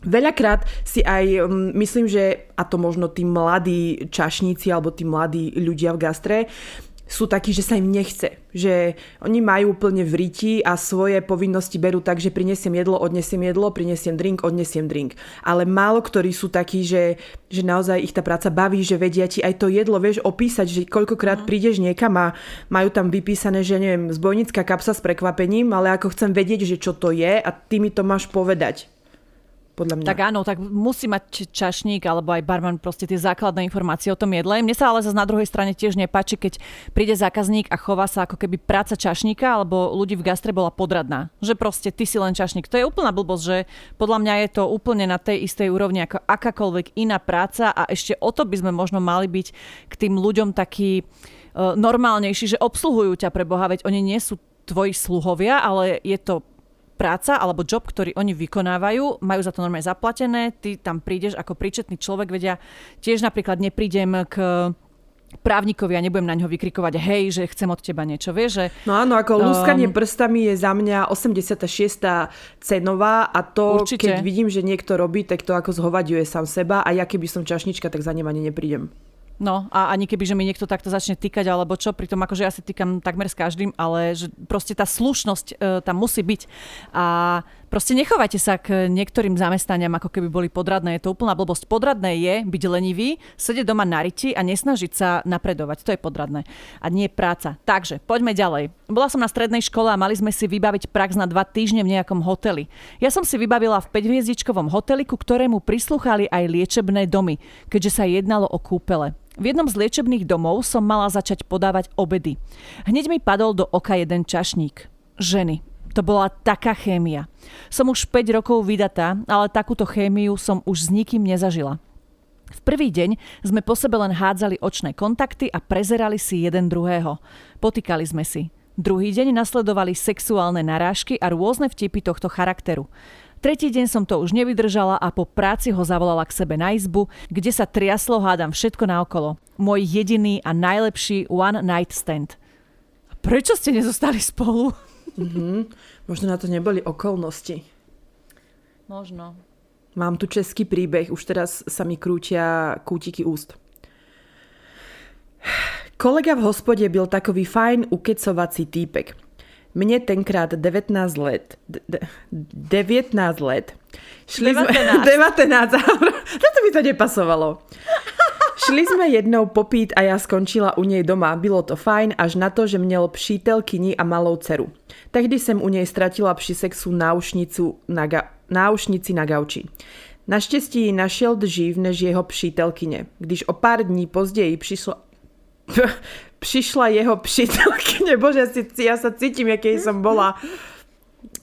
Veľakrát si aj um, myslím, že a to možno tí mladí čašníci alebo tí mladí ľudia v gastre sú takí, že sa im nechce. Že oni majú úplne v riti a svoje povinnosti berú tak, že prinesiem jedlo, odnesiem jedlo, prinesiem drink, odnesiem drink. Ale málo ktorí sú takí, že, že naozaj ich tá práca baví, že vedia ti aj to jedlo, vieš, opísať, že koľkokrát mm. prídeš niekam a majú tam vypísané, že neviem, zbojnická kapsa s prekvapením, ale ako chcem vedieť, že čo to je a ty mi to máš povedať podľa mňa. Tak áno, tak musí mať čašník alebo aj barman proste tie základné informácie o tom jedle. Mne sa ale zase na druhej strane tiež nepáči, keď príde zákazník a chová sa ako keby práca čašníka alebo ľudí v gastre bola podradná. Že proste ty si len čašník. To je úplná blbosť, že podľa mňa je to úplne na tej istej úrovni ako akákoľvek iná práca a ešte o to by sme možno mali byť k tým ľuďom taký uh, normálnejší, že obsluhujú ťa pre Boha, veď oni nie sú tvoji sluhovia, ale je to práca alebo job, ktorý oni vykonávajú, majú za to normálne zaplatené, ty tam prídeš ako príčetný človek, vedia, tiež napríklad neprídem k právnikovi a nebudem na ňo vykrikovať hej, že chcem od teba niečo, vieš, že... No áno, ako um, lúskanie prstami je za mňa 86. cenová a to, určite. keď vidím, že niekto robí, tak to ako zhovadiuje sám seba a ja keby som čašnička, tak za ním ani neprídem. No a ani keby, že mi niekto takto začne týkať alebo čo, pritom akože ja si týkam takmer s každým, ale že proste tá slušnosť e, tam musí byť. A Proste nechovajte sa k niektorým zamestnaniam, ako keby boli podradné. Je to úplná blbosť. Podradné je byť lenivý, sedieť doma na riti a nesnažiť sa napredovať. To je podradné. A nie práca. Takže, poďme ďalej. Bola som na strednej škole a mali sme si vybaviť prax na dva týždne v nejakom hoteli. Ja som si vybavila v 5-hviezdičkovom hoteli, ku ktorému prislúchali aj liečebné domy, keďže sa jednalo o kúpele. V jednom z liečebných domov som mala začať podávať obedy. Hneď mi padol do oka jeden čašník. Ženy. To bola taká chémia. Som už 5 rokov vydatá, ale takúto chémiu som už s nikým nezažila. V prvý deň sme po sebe len hádzali očné kontakty a prezerali si jeden druhého. Potýkali sme si. Druhý deň nasledovali sexuálne narážky a rôzne vtipy tohto charakteru. Tretí deň som to už nevydržala a po práci ho zavolala k sebe na izbu, kde sa triaslo hádam všetko naokolo. Môj jediný a najlepší one night stand. Prečo ste nezostali spolu? Mm-hmm. Možno na to neboli okolnosti. Možno. Mám tu český príbeh, už teraz sa mi krútia kútiky úst. Kolega v hospode byl takový fajn ukecovací týpek. Mne tenkrát 19 let. D- 19 let. Šli 19. Sme, 19. to by to nepasovalo. Šli sme jednou popít a ja skončila u nej doma. Bylo to fajn, až na to, že měl přítelkyni a malou dceru. Tehdy jsem u nej stratila při sexu náušnicu na ga- náušnici na gauči. Naštěstí ji našel dřív než jeho přítelkyně. Když o pár dní později přišla, [laughs] přišla jeho [laughs] přítelkyně, bože, ja sa cítim, jaký som bola.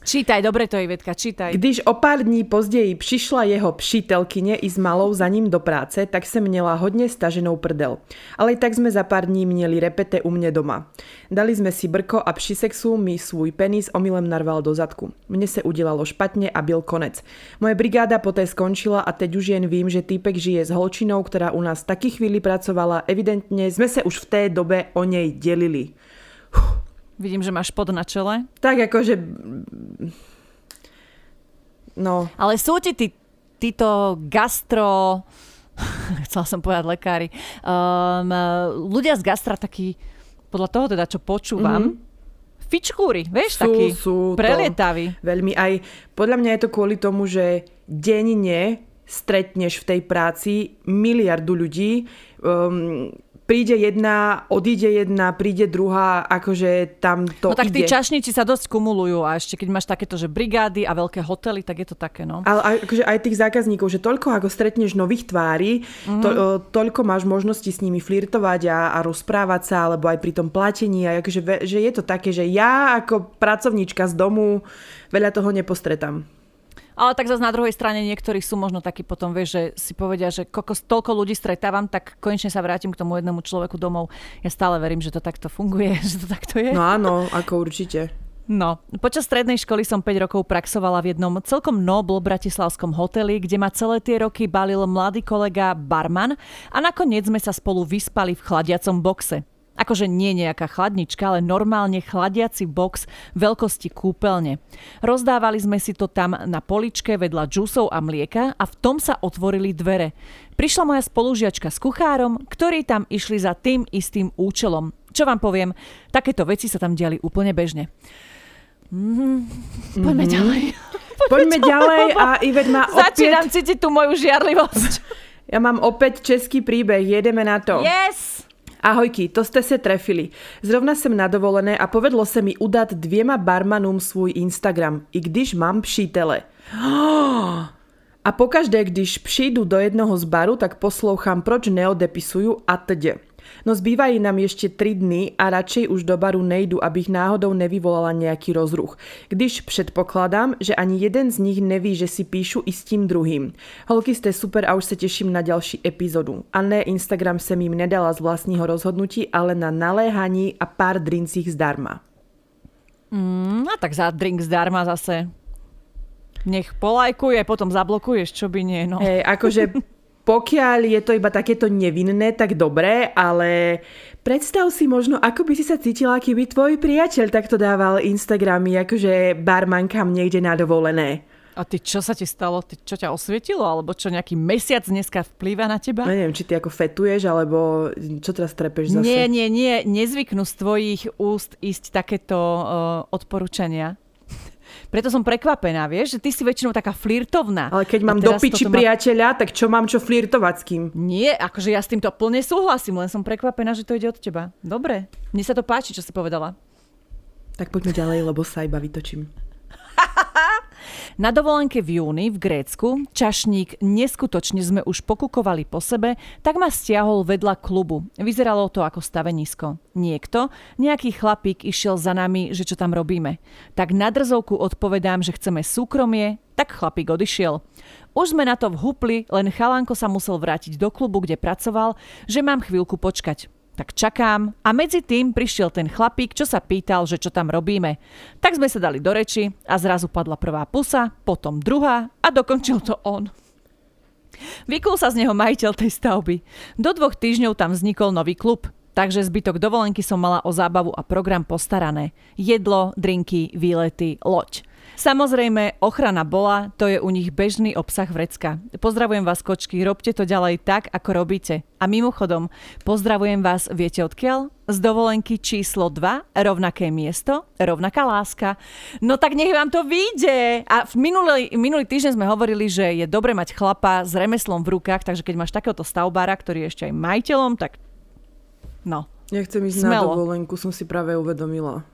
Čítaj, dobre to, Ivetka, čítaj. Když o pár dní později přišla jeho přítelkyně i s malou za ním do práce, tak jsem měla hodně staženou prdel. Ale tak jsme za pár dní měli repete u mě doma. Dali jsme si brko a při sexu mi svůj penis omylem narval do zadku. Mne se udělalo špatně a byl konec. Moje brigáda poté skončila a teď už jen vím, že týpek žije s holčinou, která u nás taky chvíli pracovala. Evidentně jsme se už v té dobe o něj dělili. Uf. Vidím, že máš pod na čele. Tak akože... No. Ale sú ti tí, títo gastro... [laughs] Chcela som povedať lekári. Um, ľudia z gastra takí, podľa toho teda, čo počúvam, mm-hmm fičkúry, vieš, sú, taký sú prelietaví. Veľmi aj, podľa mňa je to kvôli tomu, že denne stretneš v tej práci miliardu ľudí. Um, príde jedna, odíde jedna, príde druhá, akože tam to No tak ide. tí čašníci sa dosť kumulujú a ešte keď máš takéto, že brigády a veľké hotely, tak je to také, no. Ale akože aj tých zákazníkov, že toľko ako stretneš nových tvári, mm-hmm. to, toľko máš možnosti s nimi flirtovať a, a rozprávať sa, alebo aj pri tom platení a akože, že je to také, že ja ako pracovníčka z domu veľa toho nepostretám. Ale tak zase na druhej strane niektorí sú možno takí potom, vieš, že si povedia, že kokos, toľko ľudí stretávam, tak konečne sa vrátim k tomu jednému človeku domov. Ja stále verím, že to takto funguje, [laughs] že to takto je. No áno, ako určite. No, počas strednej školy som 5 rokov praxovala v jednom celkom nobl bratislavskom hoteli, kde ma celé tie roky balil mladý kolega barman a nakoniec sme sa spolu vyspali v chladiacom boxe. Akože nie nejaká chladnička, ale normálne chladiaci box veľkosti kúpeľne. Rozdávali sme si to tam na poličke vedľa džusov a mlieka a v tom sa otvorili dvere. Prišla moja spolužiačka s kuchárom, ktorí tam išli za tým istým účelom. Čo vám poviem, takéto veci sa tam diali úplne bežne. Mm, poďme mm-hmm. ďalej. [laughs] Poďme, poďme ďalej a Ivet má opäť... Začínam cítiť tú moju žiarlivosť. [laughs] Ja mám opäť český príbeh, jedeme na to. Yes! Ahojky, to jste se trefili. Zrovna jsem na dovolené a povedlo se mi udat dvěma barmanům svůj Instagram, i když mám přítele. [gasps] A pokaždé, když přijdu do jednoho z baru, tak poslouchám, proč neodepisuju a td. No zbývají nám ešte 3 dny a radšej už do baru nejdu, abych náhodou nevyvolala nejaký rozruch. Když předpokladám, že ani jeden z nich neví, že si píšu i s tím druhým. Holky ste super a už sa teším na ďalší epizódu. A ne, Instagram sem im nedala z vlastního rozhodnutí, ale na naléhaní a pár drincích zdarma. Mm, a tak za drink zdarma zase. Nech polajkuje, potom zablokuješ, čo by nie. No. Hej, akože [laughs] pokiaľ je to iba takéto nevinné, tak dobré, ale predstav si možno, ako by si sa cítila, keby tvoj priateľ takto dával Instagramy, akože barmankám niekde na dovolené. A ty čo sa ti stalo? Ty, čo ťa osvietilo? Alebo čo nejaký mesiac dneska vplýva na teba? No neviem, či ty ako fetuješ, alebo čo teraz trepeš zase? Nie, nie, nie. Nezvyknú z tvojich úst ísť takéto uh, odporúčania. Preto som prekvapená, vieš, že ty si väčšinou taká flirtovná. Ale keď mám do piči má... priateľa, tak čo mám čo flirtovať s kým? Nie, akože ja s týmto plne súhlasím, len som prekvapená, že to ide od teba. Dobre, mne sa to páči, čo si povedala. Tak poďme ďalej, lebo sa iba vytočím. [laughs] Na dovolenke v júni v Grécku, čašník neskutočne sme už pokukovali po sebe, tak ma stiahol vedľa klubu. Vyzeralo to ako stavenisko. Niekto, nejaký chlapík išiel za nami, že čo tam robíme. Tak na drzovku odpovedám, že chceme súkromie, tak chlapík odišiel. Už sme na to vhupli, len chalánko sa musel vrátiť do klubu, kde pracoval, že mám chvíľku počkať. Tak čakám a medzi tým prišiel ten chlapík, čo sa pýtal, že čo tam robíme. Tak sme sa dali do reči a zrazu padla prvá pusa, potom druhá a dokončil to on. Vykul sa z neho majiteľ tej stavby. Do dvoch týždňov tam vznikol nový klub, takže zbytok dovolenky som mala o zábavu a program postarané. Jedlo, drinky, výlety, loď. Samozrejme, ochrana bola, to je u nich bežný obsah vrecka. Pozdravujem vás, kočky, robte to ďalej tak, ako robíte. A mimochodom, pozdravujem vás, viete odkiaľ? Z dovolenky číslo 2, rovnaké miesto, rovnaká láska. No tak nech vám to vyjde. A v minulý, minulý týždeň sme hovorili, že je dobre mať chlapa s remeslom v rukách, takže keď máš takéhoto stavbára, ktorý je ešte aj majiteľom, tak no. Nechcem ísť Smelo. na dovolenku, som si práve uvedomila.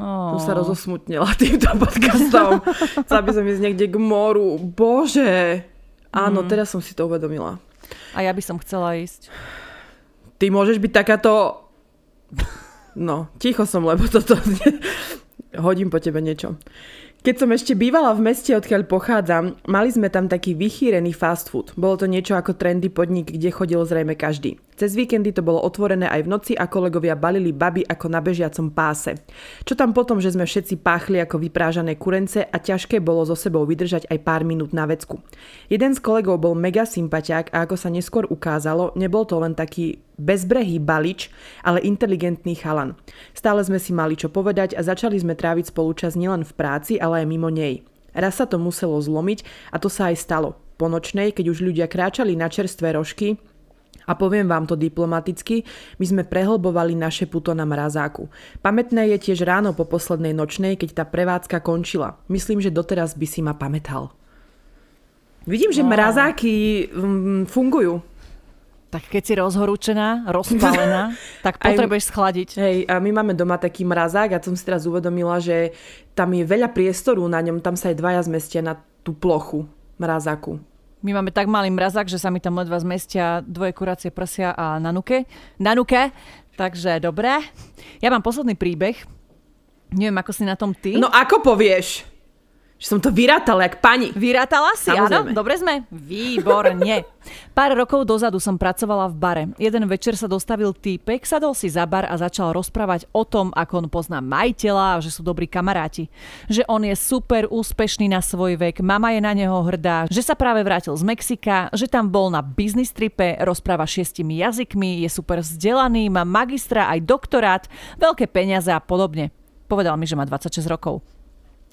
Oh. Som sa rozosmutnila [laughs] týmto podcastom. Chcela by som ísť niekde k moru. Bože. Áno, mm. teraz som si to uvedomila. A ja by som chcela ísť. Ty môžeš byť takáto... No, ticho som, lebo toto... [laughs] Hodím po tebe niečo. Keď som ešte bývala v meste, odkiaľ pochádzam, mali sme tam taký vychýrený fast food. Bolo to niečo ako trendy podnik, kde chodil zrejme každý. Cez víkendy to bolo otvorené aj v noci a kolegovia balili baby ako na bežiacom páse. Čo tam potom, že sme všetci páchli ako vyprážané kurence a ťažké bolo so sebou vydržať aj pár minút na vecku. Jeden z kolegov bol mega sympatiák a ako sa neskôr ukázalo, nebol to len taký bezbrehý balič, ale inteligentný chalan. Stále sme si mali čo povedať a začali sme tráviť spolučas nielen v práci, ale aj mimo nej. Raz sa to muselo zlomiť a to sa aj stalo. Po nočnej, keď už ľudia kráčali na čerstvé rožky, a poviem vám to diplomaticky, my sme prehlbovali naše puto na mrazáku. Pamätné je tiež ráno po poslednej nočnej, keď tá prevádzka končila. Myslím, že doteraz by si ma pamätal. Vidím, že no. mrazáky mm, fungujú. Tak keď si rozhorúčená, rozpálená, [laughs] tak potrebuješ schladiť. Hej, a my máme doma taký mrazák a som si teraz uvedomila, že tam je veľa priestoru na ňom, tam sa aj dvaja zmestia na tú plochu mrazáku. My máme tak malý mrazák, že sa mi tam ledva zmestia dvoje kuracie prsia a. Nanuke, takže dobré. Ja mám posledný príbeh. Neviem, ako si na tom ty. No ako povieš? Že som to vyrátala, jak pani. Vyrátala si, Samozrejme. áno? Dobre sme? Výborne. Pár rokov dozadu som pracovala v bare. Jeden večer sa dostavil týpek, sadol si za bar a začal rozprávať o tom, ako on pozná majiteľa a že sú dobrí kamaráti. Že on je super úspešný na svoj vek, mama je na neho hrdá, že sa práve vrátil z Mexika, že tam bol na business tripe, rozpráva šiestimi jazykmi, je super vzdelaný, má magistra aj doktorát, veľké peniaze a podobne. Povedal mi, že má 26 rokov.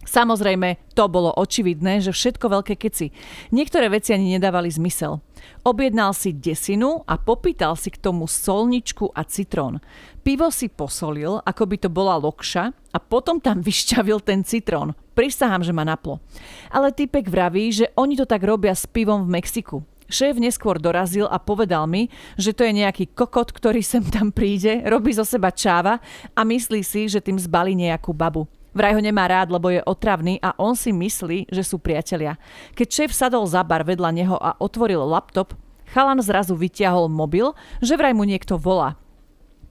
Samozrejme, to bolo očividné, že všetko veľké keci. Niektoré veci ani nedávali zmysel. Objednal si desinu a popýtal si k tomu solničku a citrón. Pivo si posolil, ako by to bola lokša a potom tam [laughs] vyšťavil ten citrón. Prisahám, že ma naplo. Ale typek vraví, že oni to tak robia s pivom v Mexiku. Šéf neskôr dorazil a povedal mi, že to je nejaký kokot, ktorý sem tam príde, robí zo seba čáva a myslí si, že tým zbalí nejakú babu. Vraj ho nemá rád, lebo je otravný a on si myslí, že sú priatelia. Keď šéf sadol za bar vedľa neho a otvoril laptop, chalan zrazu vytiahol mobil, že vraj mu niekto volá.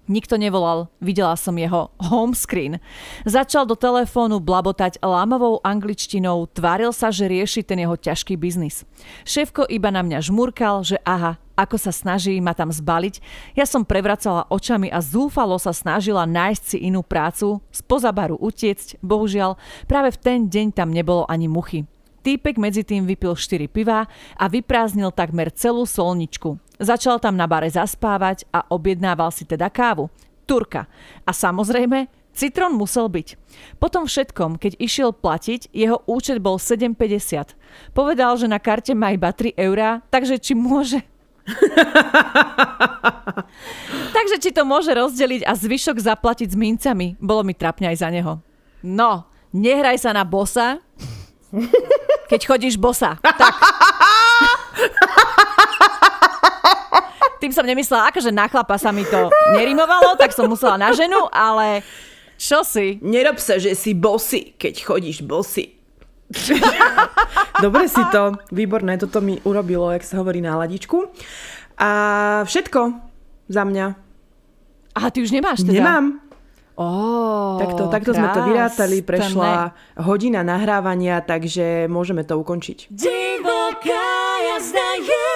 Nikto nevolal, videla som jeho home screen. Začal do telefónu blabotať lámavou angličtinou, tváril sa, že rieši ten jeho ťažký biznis. Šéfko iba na mňa žmurkal, že aha, ako sa snaží ma tam zbaliť. Ja som prevracala očami a zúfalo sa snažila nájsť si inú prácu, spoza baru utiecť, bohužiaľ, práve v ten deň tam nebolo ani muchy. Týpek medzi tým vypil 4 piva a vyprázdnil takmer celú solničku. Začal tam na bare zaspávať a objednával si teda kávu. Turka. A samozrejme, citrón musel byť. Potom všetkom, keď išiel platiť, jeho účet bol 7,50. Povedal, že na karte má iba 3 eurá, takže či môže [laughs] Takže či to môže rozdeliť a zvyšok zaplatiť s mincami. Bolo mi trapne aj za neho. No, nehraj sa na bosa, [laughs] keď chodíš bosa. Tak. [laughs] Tým som nemyslela, akože na chlapa sa mi to nerimovalo, tak som musela na ženu, ale čo si? Nerob sa, že si bosy, keď chodíš bosy. Dobre si to, výborné, toto mi urobilo, jak sa hovorí na ladičku. A všetko za mňa. Aha, ty už nemáš teda? Nemám. Oh, takto takto sme to vyrátali, prešla hodina nahrávania, takže môžeme to ukončiť. Divoká jazda je.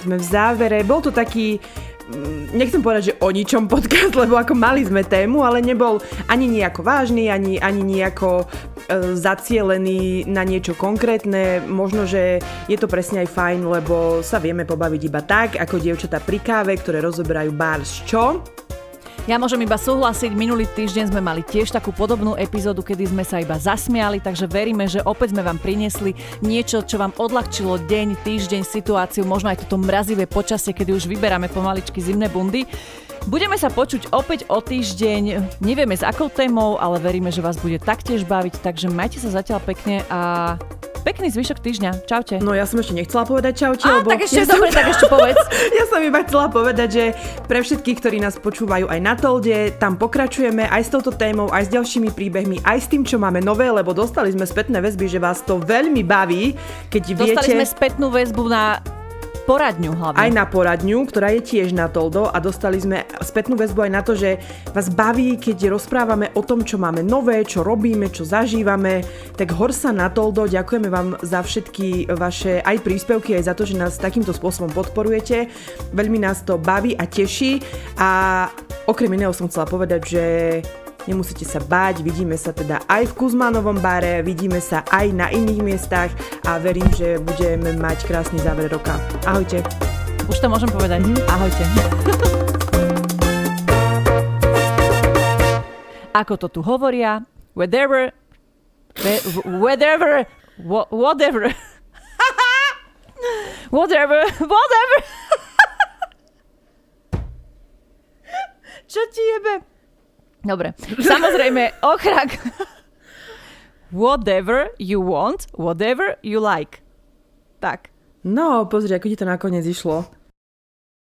Sme v závere, bol to taký mm, nechcem povedať, že o ničom podcast, [laughs] lebo ako mali sme tému, ale nebol ani nejako vážny, ani, ani nejako e, zacielený na niečo konkrétne. Možno, že je to presne aj fajn, lebo sa vieme pobaviť iba tak, ako dievčatá pri káve, ktoré rozoberajú bárs čo ja môžem iba súhlasiť, minulý týždeň sme mali tiež takú podobnú epizódu, kedy sme sa iba zasmiali, takže veríme, že opäť sme vám priniesli niečo, čo vám odľahčilo deň, týždeň, situáciu, možno aj toto mrazivé počasie, kedy už vyberáme pomaličky zimné bundy. Budeme sa počuť opäť o týždeň, nevieme s akou témou, ale veríme, že vás bude taktiež baviť, takže majte sa zatiaľ pekne a Pekný zvyšok týždňa. Čaute. No ja som ešte nechcela povedať čaute, A, lebo... tak ešte, ja dobre, som... tak ešte povedz. [laughs] ja som iba chcela povedať, že pre všetkých, ktorí nás počúvajú aj na Tolde, tam pokračujeme aj s touto témou, aj s ďalšími príbehmi, aj s tým, čo máme nové, lebo dostali sme spätné väzby, že vás to veľmi baví, keď dostali viete... Dostali sme spätnú väzbu na poradňu hlavne. Aj na poradňu, ktorá je tiež na Toldo a dostali sme spätnú väzbu aj na to, že vás baví, keď rozprávame o tom, čo máme nové, čo robíme, čo zažívame. Tak hor sa na Toldo, ďakujeme vám za všetky vaše aj príspevky, aj za to, že nás takýmto spôsobom podporujete. Veľmi nás to baví a teší a okrem iného som chcela povedať, že Nemusíte sa báť, vidíme sa teda aj v Kuzmanovom bare, vidíme sa aj na iných miestach a verím, že budeme mať krásny záver roka. Ahojte. Už to môžem povedať. Mm-hmm. Ahojte. [laughs] Ako to tu hovoria, whatever, [laughs] whatever, whatever, whatever, [laughs] whatever. Čo ti jebe? Dobre, samozrejme, ochrak. whatever you want, whatever you like. Tak. No, pozri, ako ti to nakoniec išlo.